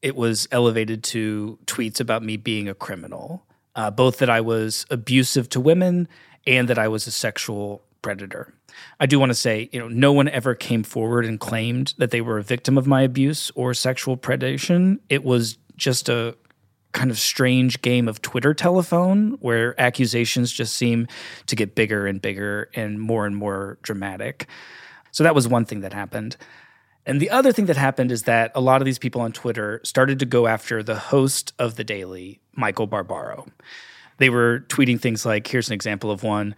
B: it was elevated to tweets about me being a criminal, uh, both that I was abusive to women and that I was a sexual predator. I do want to say, you know, no one ever came forward and claimed that they were a victim of my abuse or sexual predation. It was just a kind of strange game of Twitter telephone where accusations just seem to get bigger and bigger and more and more dramatic. So that was one thing that happened. And the other thing that happened is that a lot of these people on Twitter started to go after the host of the Daily, Michael Barbaro. They were tweeting things like here's an example of one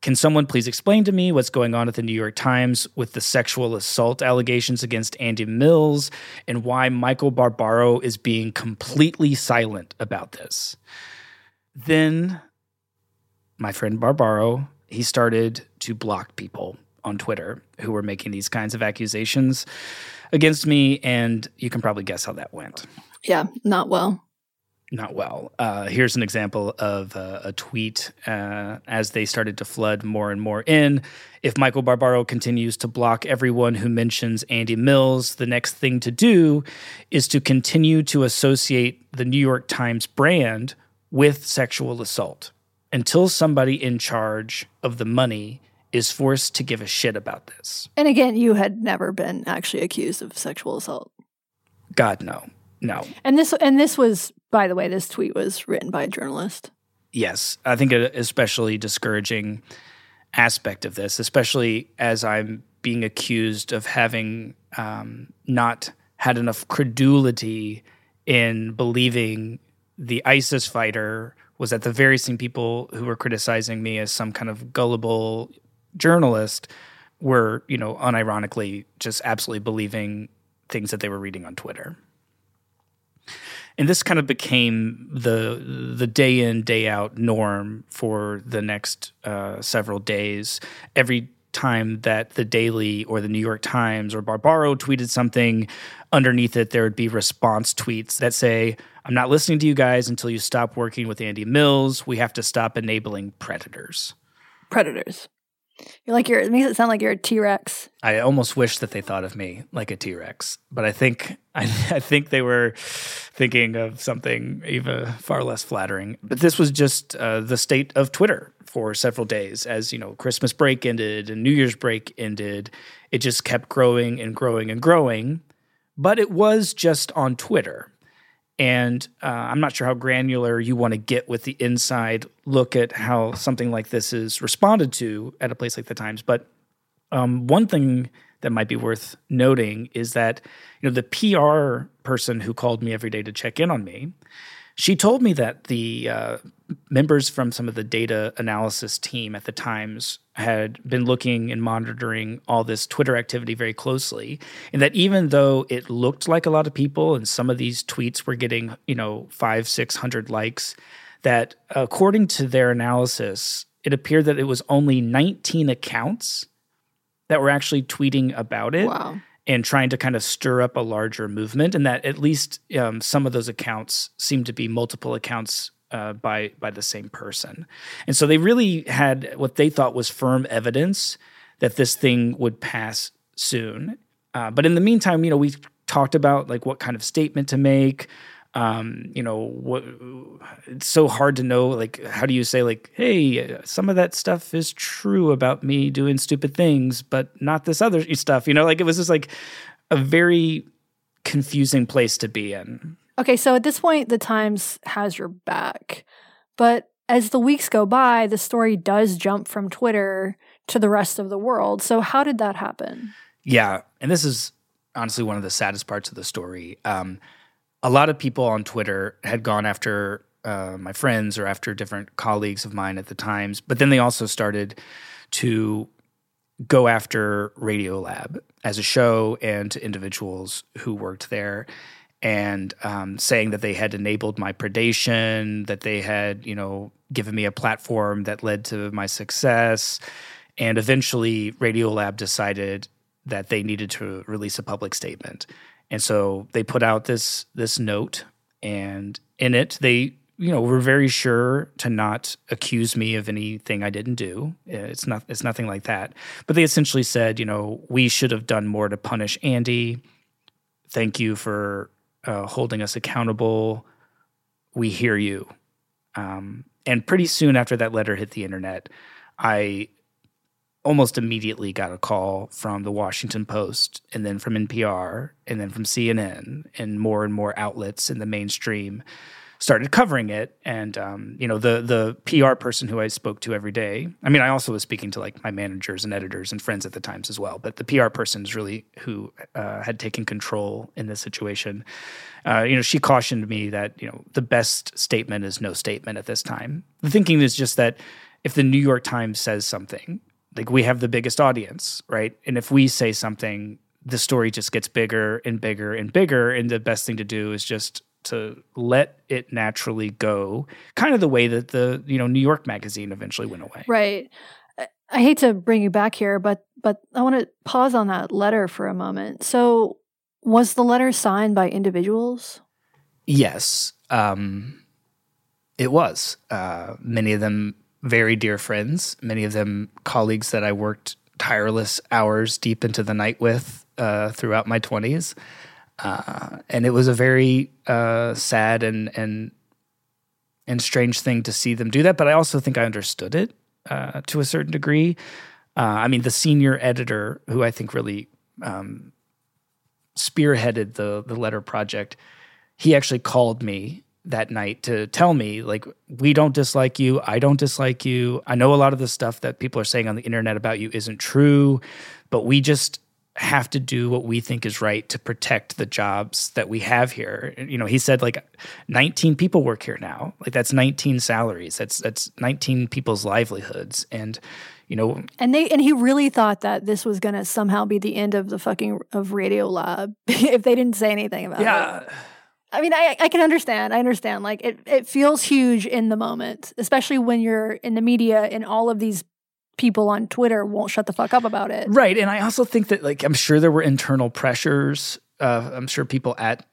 B: can someone please explain to me what's going on at the New York Times with the sexual assault allegations against Andy Mills and why Michael Barbaro is being completely silent about this? Then my friend Barbaro, he started to block people on Twitter who were making these kinds of accusations against me and you can probably guess how that went.
A: Yeah, not well
B: not well. Uh, here's an example of uh, a tweet uh, as they started to flood more and more in. If Michael Barbaro continues to block everyone who mentions Andy Mills, the next thing to do is to continue to associate the New York Times brand with sexual assault until somebody in charge of the money is forced to give a shit about this.
A: And again, you had never been actually accused of sexual assault.
B: God, no. No.
A: And this and this was by the way, this tweet was written by a journalist.
B: Yes, I think an especially discouraging aspect of this, especially as I'm being accused of having um, not had enough credulity in believing the ISIS fighter was at the very same people who were criticizing me as some kind of gullible journalist were, you know, unironically just absolutely believing things that they were reading on Twitter and this kind of became the the day in day out norm for the next uh, several days. Every time that the Daily or the New York Times or Barbaro tweeted something, underneath it there would be response tweets that say, "I'm not listening to you guys until you stop working with Andy Mills. We have to stop enabling predators."
A: Predators. You're like you're. It makes it sound like you're a T Rex.
B: I almost wish that they thought of me like a T Rex, but I think I, (laughs) I think they were thinking of something even far less flattering. But this was just uh, the state of Twitter for several days, as you know, Christmas break ended and New Year's break ended. It just kept growing and growing and growing, but it was just on Twitter. And uh, I'm not sure how granular you want to get with the inside look at how something like this is responded to at a place like the Times. But um, one thing that might be worth noting is that you know the PR person who called me every day to check in on me, she told me that the uh, members from some of the data analysis team at the Times had been looking and monitoring all this Twitter activity very closely, and that even though it looked like a lot of people and some of these tweets were getting, you know, five, six hundred likes, that according to their analysis, it appeared that it was only 19 accounts that were actually tweeting about it.
A: Wow.
B: And trying to kind of stir up a larger movement, and that at least um, some of those accounts seem to be multiple accounts uh, by by the same person. And so they really had what they thought was firm evidence that this thing would pass soon. Uh, but in the meantime, you know, we talked about like what kind of statement to make. Um, you know, what it's so hard to know. Like, how do you say like, hey, some of that stuff is true about me doing stupid things, but not this other (laughs) stuff. You know, like it was just like a very confusing place to be in.
A: Okay, so at this point, the Times has your back. But as the weeks go by, the story does jump from Twitter to the rest of the world. So, how did that happen?
B: Yeah. And this is honestly one of the saddest parts of the story. Um, a lot of people on Twitter had gone after uh, my friends or after different colleagues of mine at the Times, but then they also started to go after Radiolab as a show and to individuals who worked there and um, saying that they had enabled my predation, that they had, you know, given me a platform that led to my success. And eventually, Radiolab decided that they needed to release a public statement. And so they put out this this note, and in it, they you know were very sure to not accuse me of anything I didn't do. It's not it's nothing like that. But they essentially said, you know, we should have done more to punish Andy. Thank you for uh, holding us accountable. We hear you. Um, and pretty soon after that letter hit the internet, I almost immediately got a call from the Washington Post and then from NPR and then from CNN and more and more outlets in the mainstream started covering it. And um, you know, the the PR person who I spoke to every day. I mean, I also was speaking to like my managers and editors and friends at the Times as well. But the PR person is really who uh, had taken control in this situation. Uh, you know, she cautioned me that you know the best statement is no statement at this time. The thinking is just that if the New York Times says something, like we have the biggest audience, right? And if we say something, the story just gets bigger and bigger and bigger. And the best thing to do is just to let it naturally go, kind of the way that the you know New York Magazine eventually went away.
A: Right. I hate to bring you back here, but but I want to pause on that letter for a moment. So, was the letter signed by individuals?
B: Yes, um, it was. Uh, many of them very dear friends. Many of them colleagues that I worked tireless hours deep into the night with uh, throughout my twenties. Uh, and it was a very uh, sad and and and strange thing to see them do that. But I also think I understood it uh, to a certain degree. Uh, I mean, the senior editor, who I think really um, spearheaded the the letter project, he actually called me that night to tell me like we don't dislike you i don't dislike you i know a lot of the stuff that people are saying on the internet about you isn't true but we just have to do what we think is right to protect the jobs that we have here. You know, he said like 19 people work here now. Like that's 19 salaries. That's that's 19 people's livelihoods and you know
A: and they and he really thought that this was going to somehow be the end of the fucking of Radiolab (laughs) if they didn't say anything about
B: yeah.
A: it. I mean, I, I can understand. I understand. Like it, it feels huge in the moment, especially when you're in the media and all of these people on Twitter won't shut the fuck up about it.
B: Right. And I also think that, like, I'm sure there were internal pressures. Uh, I'm sure people at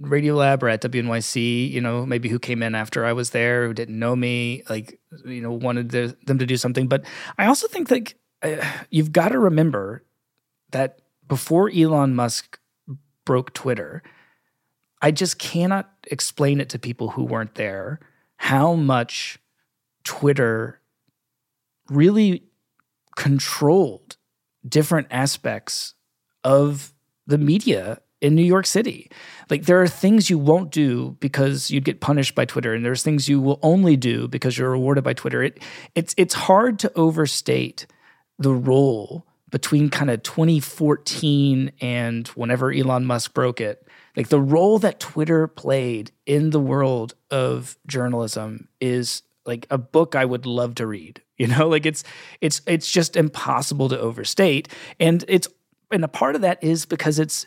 B: Radiolab or at WNYC, you know, maybe who came in after I was there, who didn't know me, like, you know, wanted them to do something. But I also think, like, uh, you've got to remember that before Elon Musk broke Twitter, I just cannot explain it to people who weren't there how much Twitter really controlled different aspects of the media in New York City. Like there are things you won't do because you'd get punished by Twitter, and there's things you will only do because you're rewarded by Twitter. It it's it's hard to overstate the role between kind of 2014 and whenever Elon Musk broke it. Like the role that Twitter played in the world of journalism is like a book I would love to read. (laughs) You know, like it's it's it's just impossible to overstate. And it's and a part of that is because it's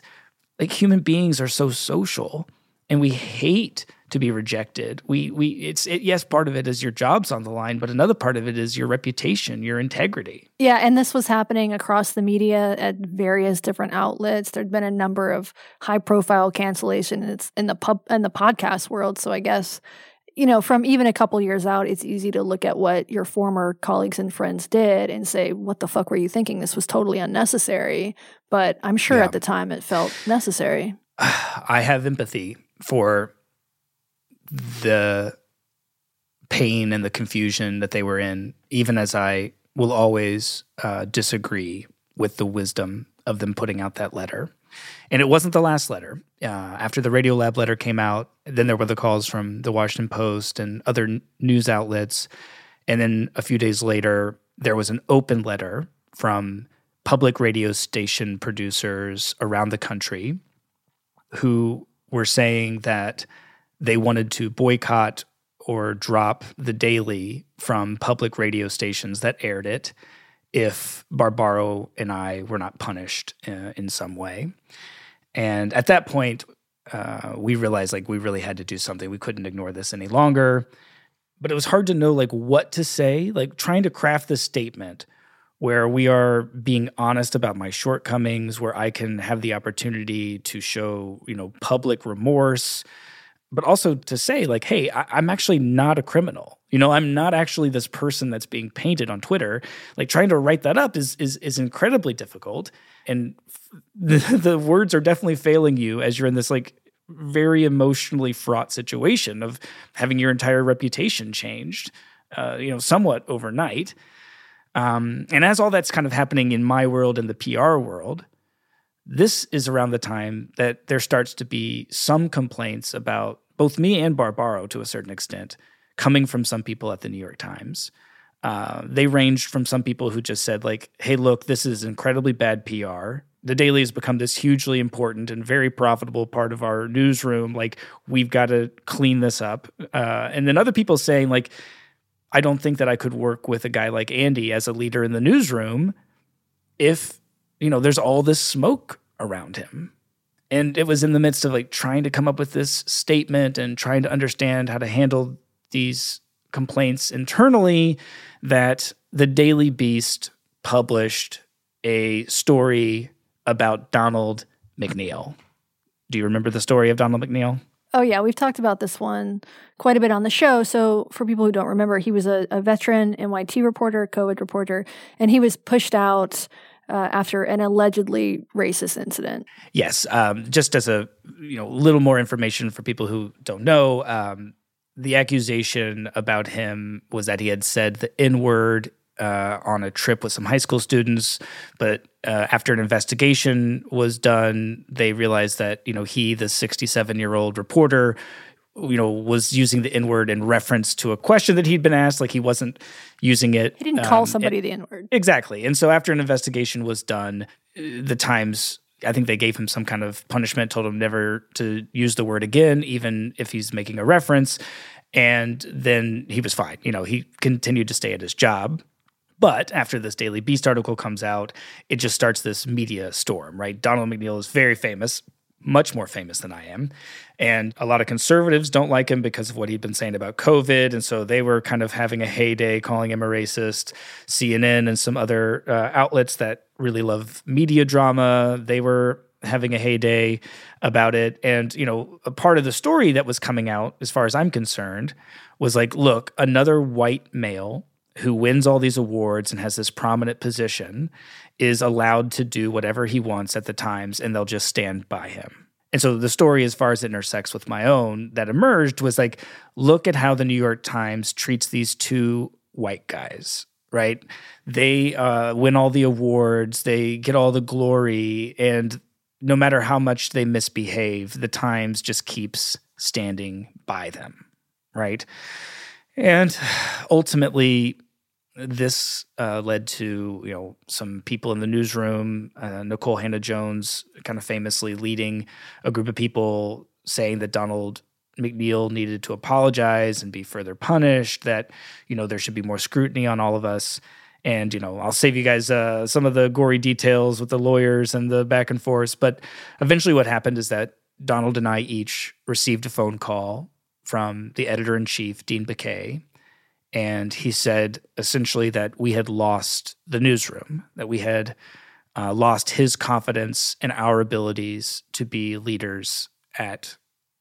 B: like human beings are so social and we hate to be rejected. We we it's it, yes, part of it is your job's on the line, but another part of it is your reputation, your integrity.
A: Yeah, and this was happening across the media at various different outlets. There'd been a number of high profile cancellations in the pub in the podcast world. So I guess you know, from even a couple years out, it's easy to look at what your former colleagues and friends did and say, what the fuck were you thinking? This was totally unnecessary. But I'm sure yeah. at the time it felt necessary. (sighs)
B: I have empathy for the pain and the confusion that they were in, even as I will always uh, disagree with the wisdom of them putting out that letter. And it wasn't the last letter. Uh, after the Radiolab letter came out, then there were the calls from the Washington Post and other n- news outlets. And then a few days later, there was an open letter from public radio station producers around the country who were saying that they wanted to boycott or drop the daily from public radio stations that aired it if Barbaro and I were not punished uh, in some way. And at that point, uh, we realized like we really had to do something. We couldn't ignore this any longer. But it was hard to know like what to say, like trying to craft this statement where we are being honest about my shortcomings, where I can have the opportunity to show, you know, public remorse, but also to say like, hey, I- I'm actually not a criminal. You know, I'm not actually this person that's being painted on Twitter. Like trying to write that up is is is incredibly difficult, and (laughs) the the words are definitely failing you as you're in this like very emotionally fraught situation of having your entire reputation changed, uh, you know, somewhat overnight. Um, and as all that's kind of happening in my world and the PR world, this is around the time that there starts to be some complaints about both me and Barbaro to a certain extent coming from some people at the New York Times. Uh, they ranged from some people who just said, like, hey, look, this is incredibly bad PR. The Daily has become this hugely important and very profitable part of our newsroom. Like, we've got to clean this up. Uh, and then other people saying, like, I don't think that I could work with a guy like Andy as a leader in the newsroom if, you know, there's all this smoke around him. And it was in the midst of like trying to come up with this statement and trying to understand how to handle these complaints internally that the Daily Beast published a story about Donald McNeil. Do you remember the story of Donald McNeil?
A: Oh, yeah. We've talked about this one quite a bit on the show. So, for people who don't remember, he was a, a veteran NYT reporter, COVID reporter, and he was pushed out uh, after an allegedly racist incident.
B: Yes. Um, just as a you know little more information for people who don't know, um, the accusation about him was that he had said the N word uh, on a trip with some high school students, but uh, after an investigation was done, they realized that you know he, the 67 year old reporter, you know, was using the N word in reference to a question that he'd been asked. Like he wasn't using it.
A: He didn't call um, somebody it, the N word.
B: Exactly. And so after an investigation was done, the Times I think they gave him some kind of punishment, told him never to use the word again, even if he's making a reference. And then he was fine. You know, he continued to stay at his job. But after this Daily Beast article comes out, it just starts this media storm, right? Donald McNeil is very famous, much more famous than I am. And a lot of conservatives don't like him because of what he'd been saying about COVID. And so they were kind of having a heyday calling him a racist. CNN and some other uh, outlets that really love media drama, they were having a heyday about it. And, you know, a part of the story that was coming out, as far as I'm concerned, was like, look, another white male who wins all these awards and has this prominent position is allowed to do whatever he wants at the Times and they'll just stand by him. And so the story, as far as it intersects with my own, that emerged was like, look at how the New York Times treats these two white guys, right? They uh, win all the awards, they get all the glory, and no matter how much they misbehave, the Times just keeps standing by them, right? And ultimately, this uh, led to you know some people in the newsroom, uh, Nikole Hannah Jones, kind of famously leading a group of people saying that Donald McNeil needed to apologize and be further punished. That you know there should be more scrutiny on all of us. And you know I'll save you guys uh, some of the gory details with the lawyers and the back and forth. But eventually, what happened is that Donald and I each received a phone call from the editor in chief, Dean Baquet and he said essentially that we had lost the newsroom, that we had uh, lost his confidence in our abilities to be leaders at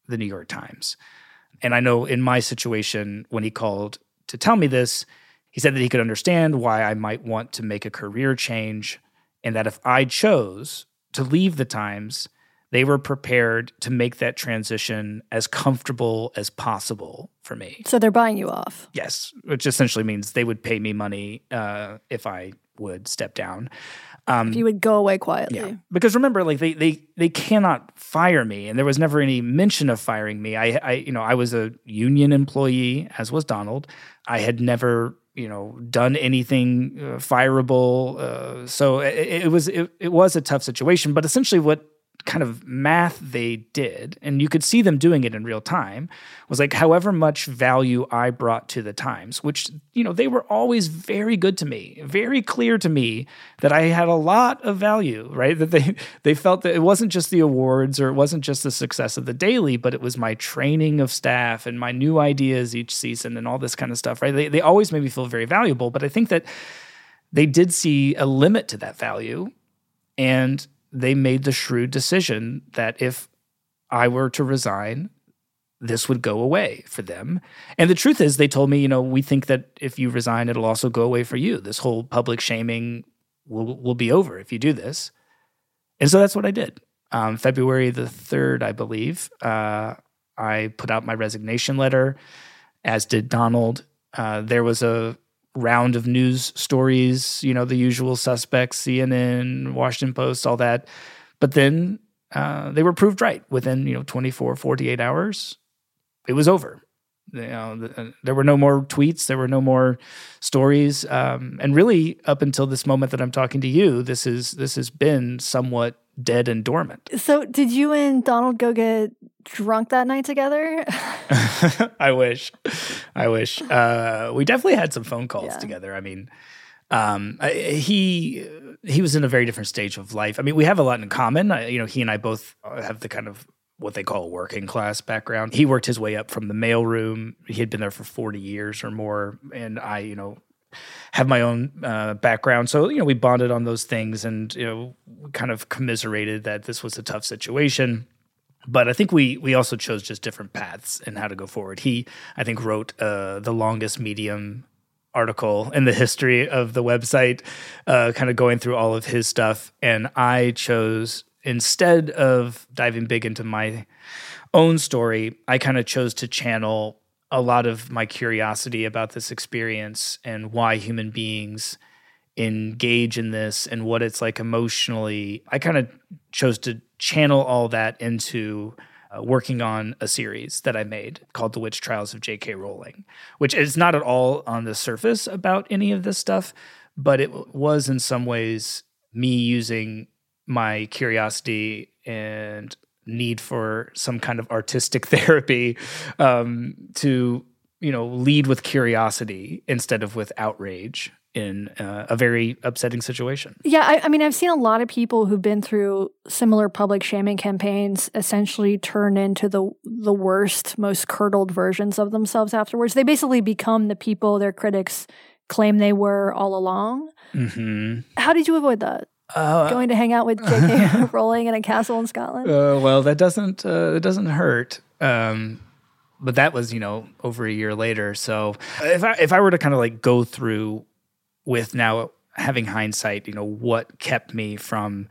B: the New York Times. And I know in my situation, when he called to tell me this, he said that he could understand why I might want to make a career change, and that if I chose to leave the Times, they were prepared to make that transition as comfortable as possible for me.
A: So they're buying you off.
B: Yes, which essentially means they would pay me money uh, if I would step down.
A: Um, if you would go away quietly.
B: Yeah, because remember, like they they they cannot fire me, and there was never any mention of firing me. I, I you know I was a union employee, as was Donald. I had never you know done anything uh, fireable, uh, so it, it was it, it was a tough situation. But essentially, what kind of math they did, and you could see them doing it in real time, was like however much value I brought to the Times, which, you know, they were always very good to me, very clear to me that I had a lot of value, right? That they (laughs) they felt that it wasn't just the awards or it wasn't just the success of the daily, but it was my training of staff and my new ideas each season and all this kind of stuff, right? They they always made me feel very valuable, but I think that they did see a limit to that value. And they made the shrewd decision that if I were to resign, this would go away for them. And the truth is, they told me, you know, we think that if you resign, it'll also go away for you. This whole public shaming will will be over if you do this. And so that's what I did. Um, February the third, I believe, uh, I put out my resignation letter, as did Donald. Uh, there was a round of news stories, you know, the usual suspects, CNN, Washington Post, all that. But then uh, they were proved right within, you know, 24, 48 hours. It was over. You know, uh, there were no more tweets, there were no more stories, um, and really, up until this moment that I'm talking to you, this is this has been somewhat dead and dormant.
A: So, did you and Donald go get drunk that night together? (laughs)
B: I wish. I wish. Uh, we definitely had some phone calls yeah. together. I mean, um, I, he he was in a very different stage of life. I mean, we have a lot in common. I, you know, he and I both have the kind of what they call a working class background. He worked his way up from the mailroom. He had been there for 40 years or more. And I, you know, have my own uh, background. So, you know, we bonded on those things and, you know, kind of commiserated that this was a tough situation. But I think we we also chose just different paths and how to go forward. He, I think, wrote uh, the longest medium article in the history of the website, uh, kind of going through all of his stuff. And I chose, instead of diving big into my own story, I kind of chose to channel a lot of my curiosity about this experience and why human beings engage in this and what it's like emotionally. I kind of chose to channel all that into uh, working on a series that I made called The Witch Trials of J.K. Rowling, which is not at all on the surface about any of this stuff, but it was in some ways me using my curiosity and need for some kind of artistic (laughs) therapy um, to you know lead with curiosity instead of with outrage in uh, a very upsetting situation.
A: Yeah, I, I, mean, I've seen a lot of people who've been through similar public shaming campaigns essentially turn into the the worst, most curdled versions of themselves afterwards. They basically become the people their critics claim they were all along. Mm-hmm. How did you avoid that? Uh, Going to hang out with J.K. (laughs) (laughs) Rowling in a castle in Scotland.
B: Uh, well, that doesn't uh, that doesn't hurt. Um, but that was you know over a year later. So if I if I were to kind of like go through with now having hindsight, you know what kept me from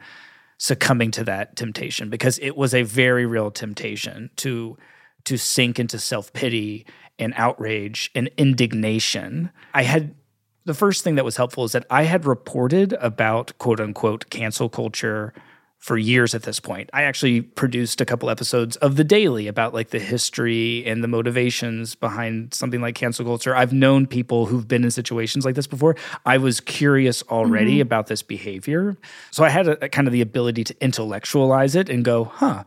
B: succumbing to that temptation because it was a very real temptation to to sink into self-pity and outrage and indignation. I had the first thing that was helpful is that I had reported about quote unquote cancel culture for years at this point. I actually produced a couple episodes of The Daily about like the history and the motivations behind something like cancel culture. I've known people who've been in situations like this before. I was curious already mm-hmm. about this behavior. So I had a, a kind of the ability to intellectualize it and go, huh,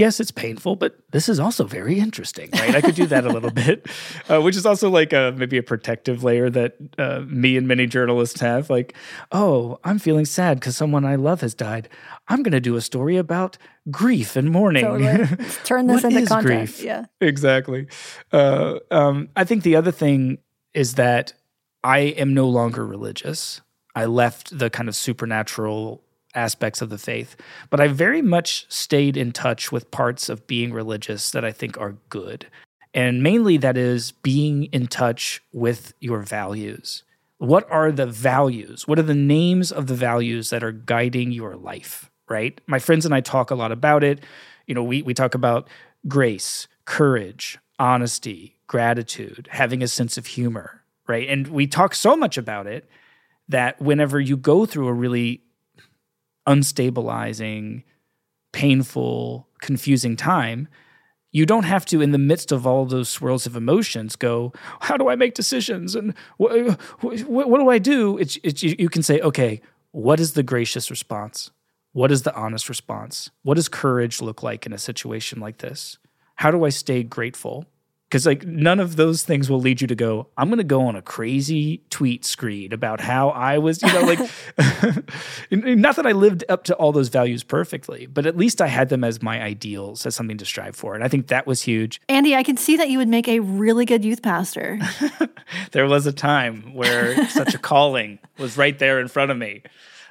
B: yes, it's painful, but this is also very interesting, right? I could do that a little bit, (laughs) uh, which is also like a, maybe a protective layer that uh, me and many journalists have. Like, oh, I'm feeling sad because someone I love has died. I'm going to do a story about grief and mourning.
A: Totally. (laughs) turn this into content. Grief? Yeah,
B: exactly. Uh, um, I think the other thing is that I am no longer religious. I left the kind of supernatural aspects of the faith, but I very much stayed in touch with parts of being religious that I think are good. And mainly that is being in touch with your values. What are the values? What are the names of the values that are guiding your life, right? My friends and I talk a lot about it. You know, we, we talk about grace, courage, honesty, gratitude, having a sense of humor, right? And we talk so much about it that whenever you go through a really unstabilizing, painful, confusing time, you don't have to, in the midst of all those swirls of emotions, go, How do I make decisions? And what, what, what do I do? It's, it's, you can say, Okay, what is the gracious response? What is the honest response? What does courage look like in a situation like this? How do I stay grateful? Because like none of those things will lead you to go i'm going to go on a crazy tweet screed about how i was you know like (laughs) not that i lived up to all those values perfectly but at least i had them as my ideals as something to strive for and i think that was huge
A: andy i can see that you would make a really good youth pastor (laughs) (laughs)
B: there was a time where such a calling was right there in front of me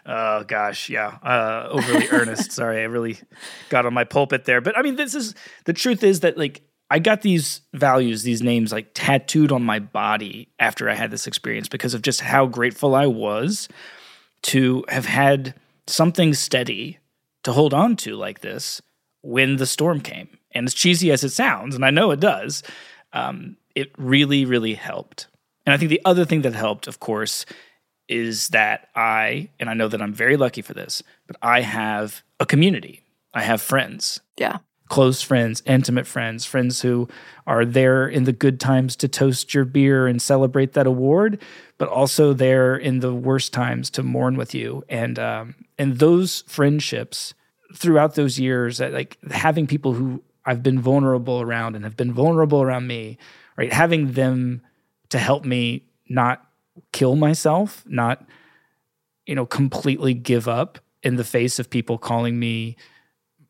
B: Oh gosh, yeah. Uh, overly earnest. Sorry, I really got on my pulpit there. But I mean, this is the truth is that like I got these values, these names like tattooed on my body after I had this experience because of just how grateful I was to have had something steady to hold on to like this when the storm came. And as cheesy as it sounds, and I know it does, um, it really, really helped. And I think the other thing that helped, of course, is that I, and I know that I'm very lucky for this, but I have a community. I have friends.
A: Yeah
B: close friends, intimate friends, friends who are there in the good times to toast your beer and celebrate that award, but also there in the worst times to mourn with you. And um, and those friendships throughout those years, like having people who I've been vulnerable around and have been vulnerable around me, right? Having them to help me not kill myself, not you know completely give up in the face of people calling me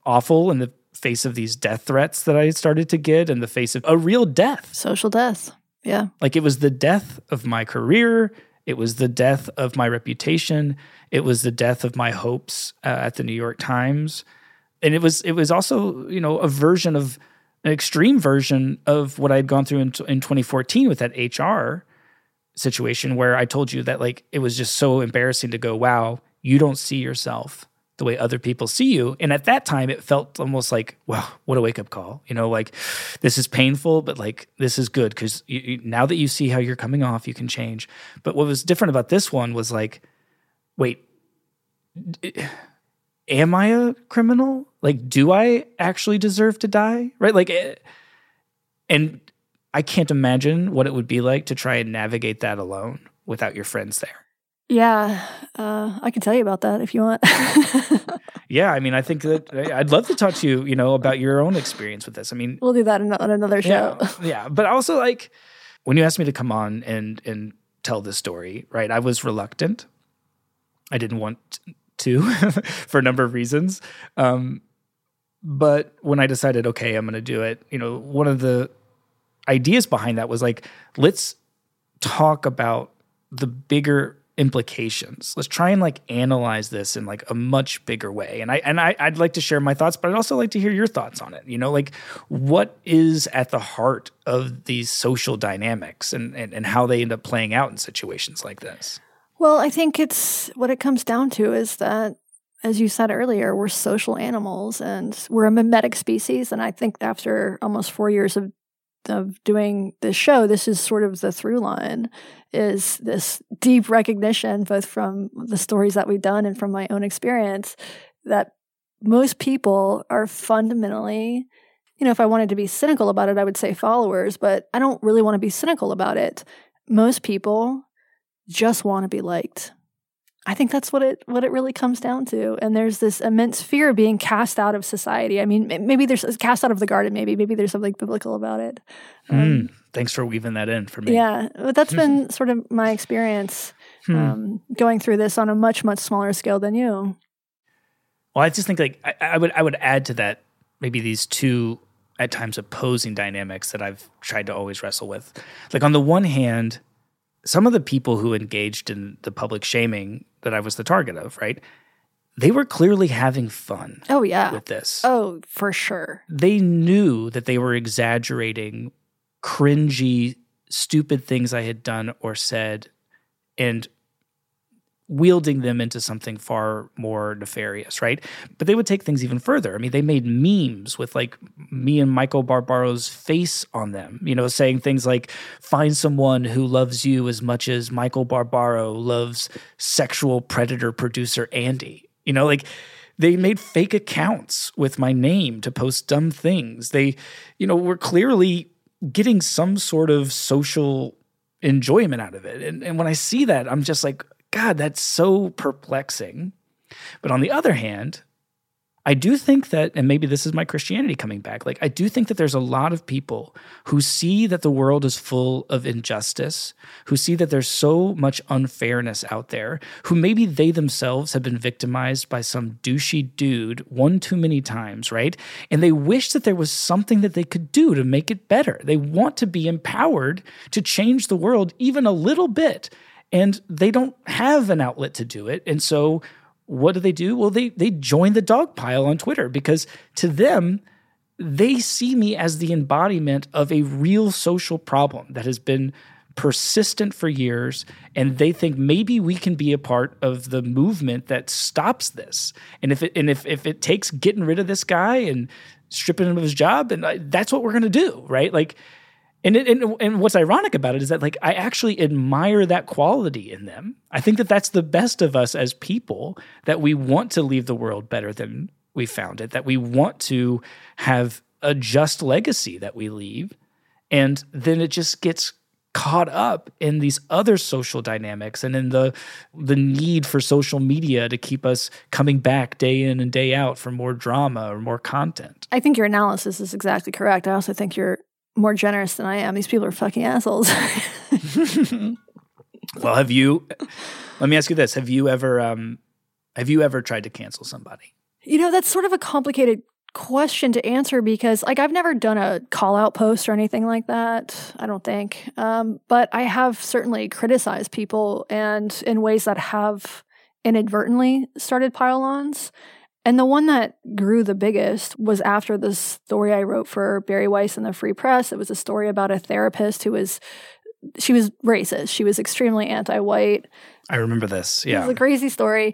B: awful in the face of these death threats that I started to get in the face of a real death.
A: Social death. Yeah.
B: Like it was the death of my career. It was the death of my reputation. It was the death of my hopes uh, at the New York Times. And it was it was also, you know, a version of an extreme version of what I had gone through in, in 2014 with that HR situation where I told you that like it was just so embarrassing to go, wow, you don't see yourself the way other people see you. And at that time, it felt almost like, wow, what a wake up call. You know, like this is painful, but like this is good because now that you see how you're coming off, you can change. But what was different about this one was like, wait, am I a criminal? Like, do I actually deserve to die? Right? Like, eh, and I can't imagine what it would be like to try and navigate that alone without your friends there.
A: Yeah, uh, I can tell you about that if you want. (laughs)
B: yeah, I mean, I think that I'd love to talk to you, you know, about your own experience with this. I mean,
A: we'll do that on another show.
B: Yeah, (laughs) yeah, but also like when you asked me to come on and and tell this story, right? I was reluctant. I didn't want to (laughs) for a number of reasons. Um, but when I decided, okay, I'm going to do it, you know, one of the ideas behind that was like, let's talk about the bigger implications. Let's try and like analyze this in like a much bigger way. And I and I, I'd like to share my thoughts, but I'd also like to hear your thoughts on it. You know, like what is at the heart of these social dynamics and, and, and how they end up playing out in situations like this?
A: Well, I think it's what it comes down to is that as you said earlier, we're social animals and we're a mimetic species. And I think after almost four years of of doing this show, this is sort of the through line is this deep recognition, both from the stories that we've done and from my own experience, that most people are fundamentally, you know, if I wanted to be cynical about it, I would say followers, but I don't really want to be cynical about it. Most people just want to be liked. I think that's what it what it really comes down to. And there's this immense fear of being cast out of society. I mean, maybe there's cast out of the garden. Maybe maybe there's something biblical about it.
B: Um, mm, thanks for weaving that in for me.
A: Yeah, but that's been (laughs) sort of my experience hmm. um, going through this on a much much smaller scale than you.
B: Well, I just think like I, I would I would add to that maybe these two at times opposing dynamics that I've tried to always wrestle with. Like on the one hand, some of the people who engaged in the public shaming that I was the target of, right? They were clearly having fun.
A: Oh, yeah.
B: With this.
A: Oh, for sure.
B: They knew that they were exaggerating cringy, stupid things I had done or said and wielding them into something far more nefarious, right? But they would take things even further. I mean, they made memes with like me and Michael Barbaro's face on them, you know, saying things like, find someone who loves you as much as Michael Barbaro loves sexual predator producer Andy. You know, like they made fake accounts with my name to post dumb things. They, you know, were clearly getting some sort of social enjoyment out of it. And, and when I see that, I'm just like, God, that's so perplexing. But on the other hand, I do think that, and maybe this is my Christianity coming back, like I do think that there's a lot of people who see that the world is full of injustice, who see that there's so much unfairness out there, who maybe they themselves have been victimized by some douchey dude one too many times, right? And they wish that there was something that they could do to make it better. They want to be empowered to change the world even a little bit and they don't have an outlet to do it. And so what do they do? Well, they they join the dog pile on Twitter because to them, they see me as the embodiment of a real social problem that has been persistent for years and they think maybe we can be a part of the movement that stops this and if it and if, if it takes getting rid of this guy and stripping him of his job and uh, that's what we're going to do right like and, it, and and what's ironic about it is that like I actually admire that quality in them. I think that that's the best of us as people that we want to leave the world better than we found it. That we want to have a just legacy that we leave, and then it just gets caught up in these other social dynamics and in the the need for social media to keep us coming back day in and day out for more drama or more content.
A: I think your analysis is exactly correct. I also think you're more generous than I am. These people are fucking assholes. (laughs)
B: well, have you? Let me ask you this: Have you ever, um, have you ever tried to cancel somebody?
A: You know, that's sort of a complicated question to answer because, like, I've never done a call out post or anything like that. I don't think, um, but I have certainly criticized people and in ways that have inadvertently started pile-ons. And the one that grew the biggest was after the story I wrote for Bari Weiss in the Free Press. It was a story about a therapist who was she was racist. She was extremely anti-white.
B: I remember this. Yeah,
A: it was a crazy story.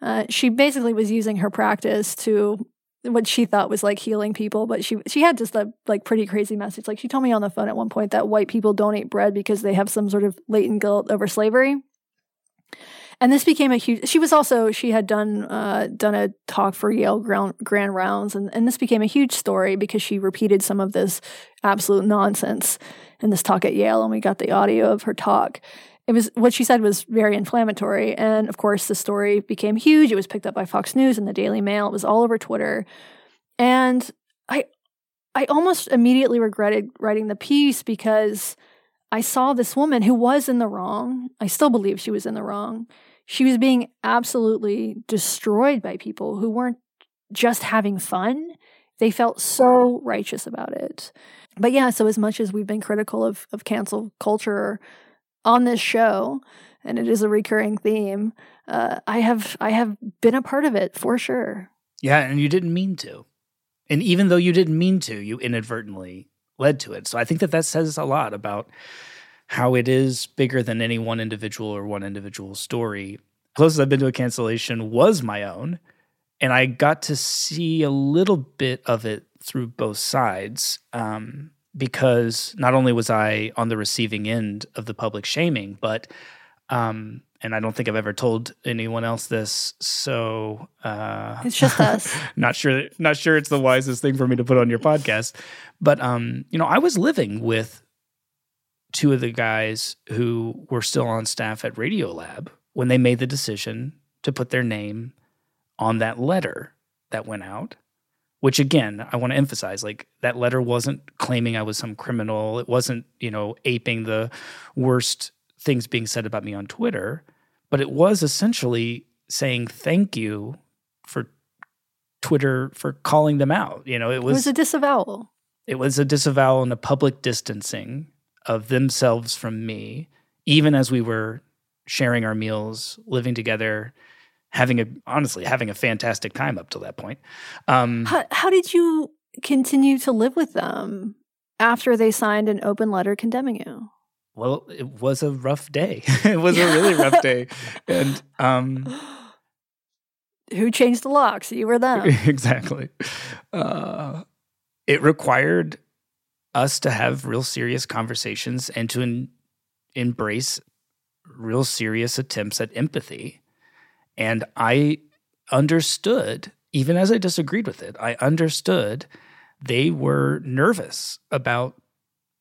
A: Uh, she basically was using her practice to what she thought was like healing people, but she she had just a like pretty crazy message. Like she told me on the phone at one point that white people don't eat bread because they have some sort of latent guilt over slavery and this became a huge she was also she had done uh, done a talk for yale grand, grand rounds and, and this became a huge story because she repeated some of this absolute nonsense in this talk at yale and we got the audio of her talk it was what she said was very inflammatory and of course the story became huge it was picked up by fox news and the daily mail it was all over twitter and i i almost immediately regretted writing the piece because I saw this woman who was in the wrong. I still believe she was in the wrong. She was being absolutely destroyed by people who weren't just having fun. They felt so righteous about it. But yeah, so as much as we've been critical of, of cancel culture on this show, and it is a recurring theme. Uh, I have I have been a part of it for sure.
B: Yeah, and you didn't mean to. And even though you didn't mean to, you inadvertently led to it. So I think that that says a lot about how it is bigger than any one individual or one individual story. Closest I've been to a cancellation was my own, and I got to see a little bit of it through both sides. Um, because not only was I on the receiving end of the public shaming, but um, and I don't think I've ever told anyone else this, so uh,
A: it's just us. (laughs)
B: not sure, not sure it's the wisest thing for me to put on your podcast, but um, you know, I was living with two of the guys who were still on staff at Radiolab when they made the decision to put their name on that letter that went out which again i want to emphasize like that letter wasn't claiming i was some criminal. It wasn't you know aping the worst things being said about me on twitter but it was essentially saying thank you for twitter for calling them out you know? It was,
A: it was a disavowal.
B: It was a disavowal and a public distancing of themselves from me even as we were sharing our meals living together having a honestly having a fantastic time up to that point.
A: Um, how, how did you continue to live with them after they signed an open letter condemning you?
B: Well, it was a rough day. (laughs) it was a really rough day, (laughs) and um,
A: who changed the locks? You were them. (laughs)
B: exactly. Uh, it required us to have real serious conversations and to en- embrace real serious attempts at empathy and I understood, even as I disagreed with it, I understood they were nervous about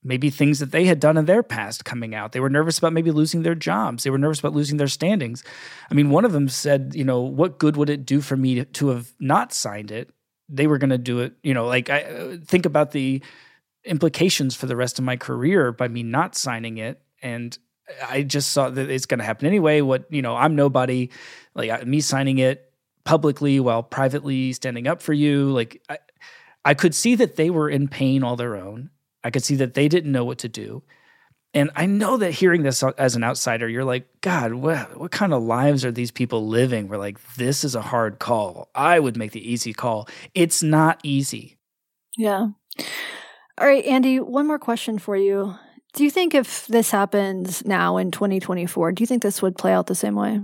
B: maybe things that they had done in their past coming out. They were nervous about maybe losing their jobs. They were nervous about losing their standings. I mean, one of them said, you know, what good would it do for me to, to have not signed it? They were going to do it, you know, like I uh, think about the implications for the rest of my career by me not signing it and I just saw that it's going to happen anyway. What you know, I'm nobody. Like me signing it publicly while privately standing up for you. Like I, I could see that they were in pain all their own. I could see that they didn't know what to do. And I know that hearing this as an outsider, you're like, God, what, what kind of lives are these people living? We're like, this is a hard call. I would make the easy call. It's not easy.
A: Yeah. All right, Andy, one more question for you. Do you think if this happens now in 2024, do you think this would play out the same way?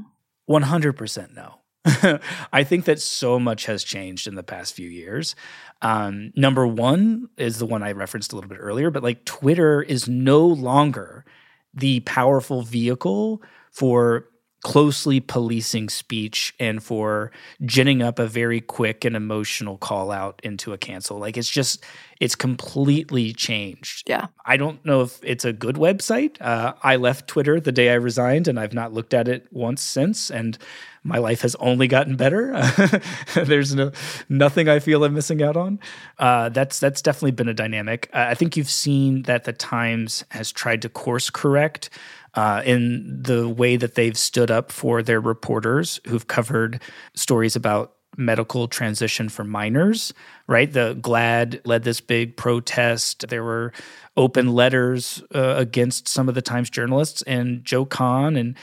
B: 100% no. (laughs) I think that so much has changed in the past few years. Um, number one is the one I referenced a little bit earlier, but like Twitter is no longer the powerful vehicle for closely policing speech and for ginning up a very quick and emotional call out into a cancel. Like it's just, it's completely changed.
A: Yeah.
B: I don't know if it's a good website. Uh, I left Twitter the day I resigned and I've not looked at it once since. And my life has only gotten better. (laughs) There's no nothing I feel I'm missing out on. Uh, that's that's definitely been a dynamic. Uh, I think you've seen that the Times has tried to course correct uh, in the way that they've stood up for their reporters who've covered stories about medical transition for minors, right? The GLAAD led this big protest. There were open letters uh, against some of the Times journalists and Joe Kahn and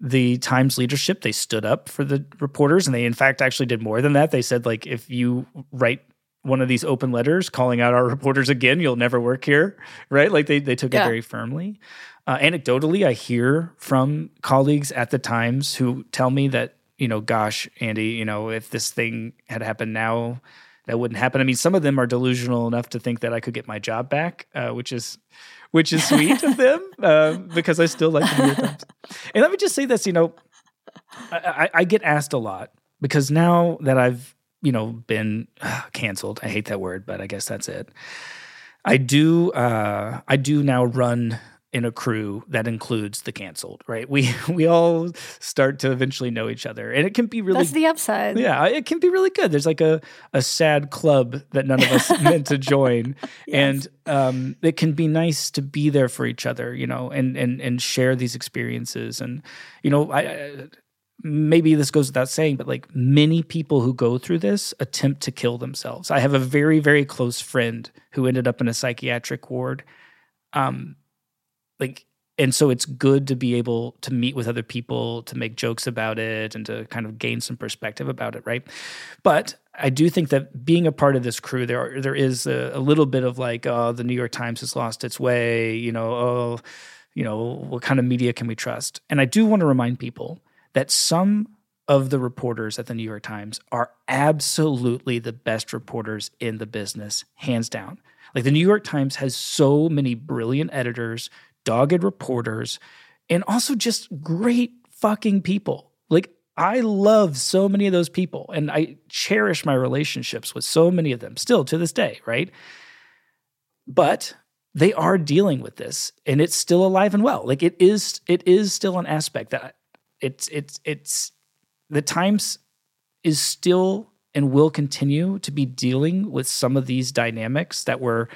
B: the Times leadership. They stood up for the reporters and they, in fact, actually did more than that. They said, like, if you write one of these open letters calling out our reporters again, you'll never work here, right? Like they, they took yeah. it very firmly. Uh, anecdotally, I hear from colleagues at the Times who tell me that, you know, gosh, Andy, you know, if this thing had happened now, that wouldn't happen. I mean, some of them are delusional enough to think that I could get my job back, uh, which is which is sweet of them uh, (laughs) because I still like to New York Times. And let me just say this, you know, I, I, I get asked a lot because now that I've you know been uh, canceled, I hate that word, but I guess that's it. I do uh, I do now run in a crew that includes the canceled, right? We (laughs) we all start to eventually know each other, and it can be really
A: that's the upside.
B: Yeah, it can be really good. There's like a a sad club that none of us (laughs) meant to join, yes. and um, it can be nice to be there for each other, you know, and and and share these experiences. And you know, I, I maybe this goes without saying, but like many people who go through this attempt to kill themselves. I have a very very close friend who ended up in a psychiatric ward. Um, like and so it's good to be able to meet with other people to make jokes about it and to kind of gain some perspective about it right but i do think that being a part of this crew there are, there is a, a, little bit of like oh the new york times has lost its way you know oh you know what kind of media can we trust and i do want to remind people that some of the reporters at the New York Times are absolutely the best reporters in the business, hands down. Like the New York Times has so many brilliant editors, dogged reporters, and also just great fucking people. Like I love so many of those people and I cherish my relationships with so many of them still to this day, right? But they are dealing with this and it's still alive and well. Like it is it is still an aspect that it's it's it's the Times is still and will continue to be dealing with some of these dynamics that were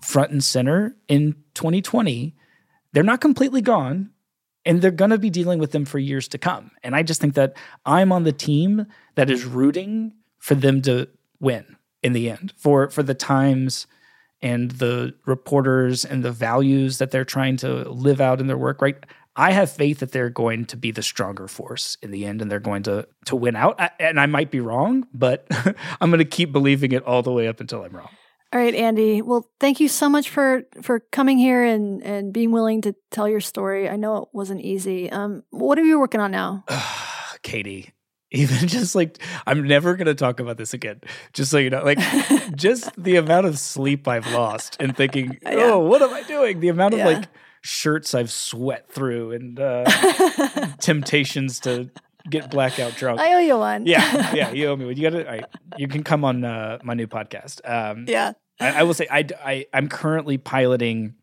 B: front and center in 2020. They're not completely gone, and they're going to be dealing with them for years to come. And I just think that I'm on the team that is rooting for them to win in the end, for for the Times and the reporters and the values that they're trying to live out in their work, right? I have faith that they're going to be the stronger force in the end and they're going to to win out. And I might be wrong, but (laughs) I'm going to keep believing it all the way up until I'm wrong.
A: All right, Andy. Well, thank you so much for for coming here and and being willing to tell your story. I know it wasn't easy. Um, what are you working on now? (sighs)
B: Katie, even (laughs) just like I'm never gonna talk about this again. Just so you know, like (laughs) just the amount of sleep I've lost and thinking, (laughs) oh, what am I doing? The amount of yeah. like shirts I've sweat through and uh, temptations to get blackout drunk.
A: I owe you one.
B: yeah, yeah, you owe me one. You got to. You can come on uh, my new podcast. Um,
A: yeah,
B: I, I, will say I, I I'm currently piloting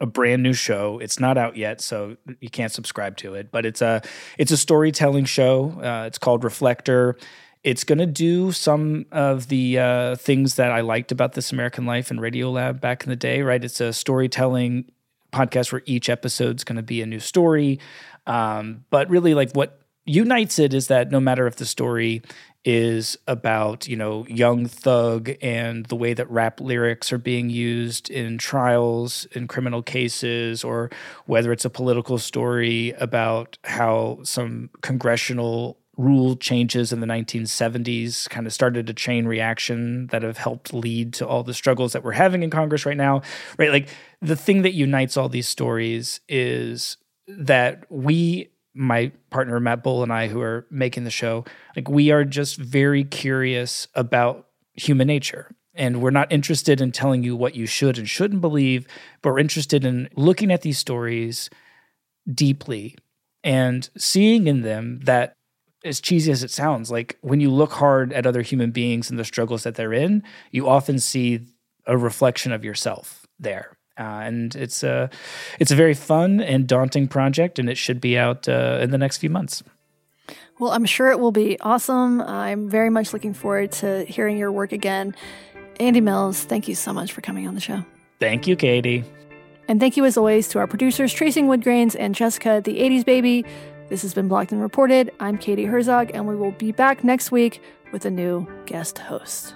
B: a brand new show. It's not out yet, so you can't subscribe to it. But it's a it's a storytelling show. Uh, it's called Reflector. It's going to do some of the uh, things that I liked about This American Life and Radiolab back in the day. Right, it's a storytelling podcast where each episode's going to be a new story. Um, but really, like what unites it is that no matter if the story is about you know Young Thug and the way that rap lyrics are being used in trials in criminal cases or whether it's a political story about how some congressional rule changes in the 1970s kind of started a chain reaction that have helped lead to all the struggles that we're having in Congress right now. Right? Like the thing that unites all these stories is that we my partner Matt Boll and I who are making the show, like we are just very curious about human nature. And we're not interested in telling you what you should and shouldn't believe, but we're interested in looking at these stories deeply and seeing in them that as cheesy as it sounds, like when you look hard at other human beings and the struggles that they're in, you often see a reflection of yourself there. Uh, and it's a it's a very fun and daunting project, and it should be out uh, in the next few months.
A: Well, I'm sure it will be awesome. I'm very much looking forward to hearing your work again. Andy Mills, thank you so much for coming on the show.
B: Thank you, Katie.
A: And thank you, as always, to our producers, Tracing Woodgrains and Jessica, the 80s baby. This has been Blocked and Reported. I'm Katie Herzog, and we will be back next week with a new guest host.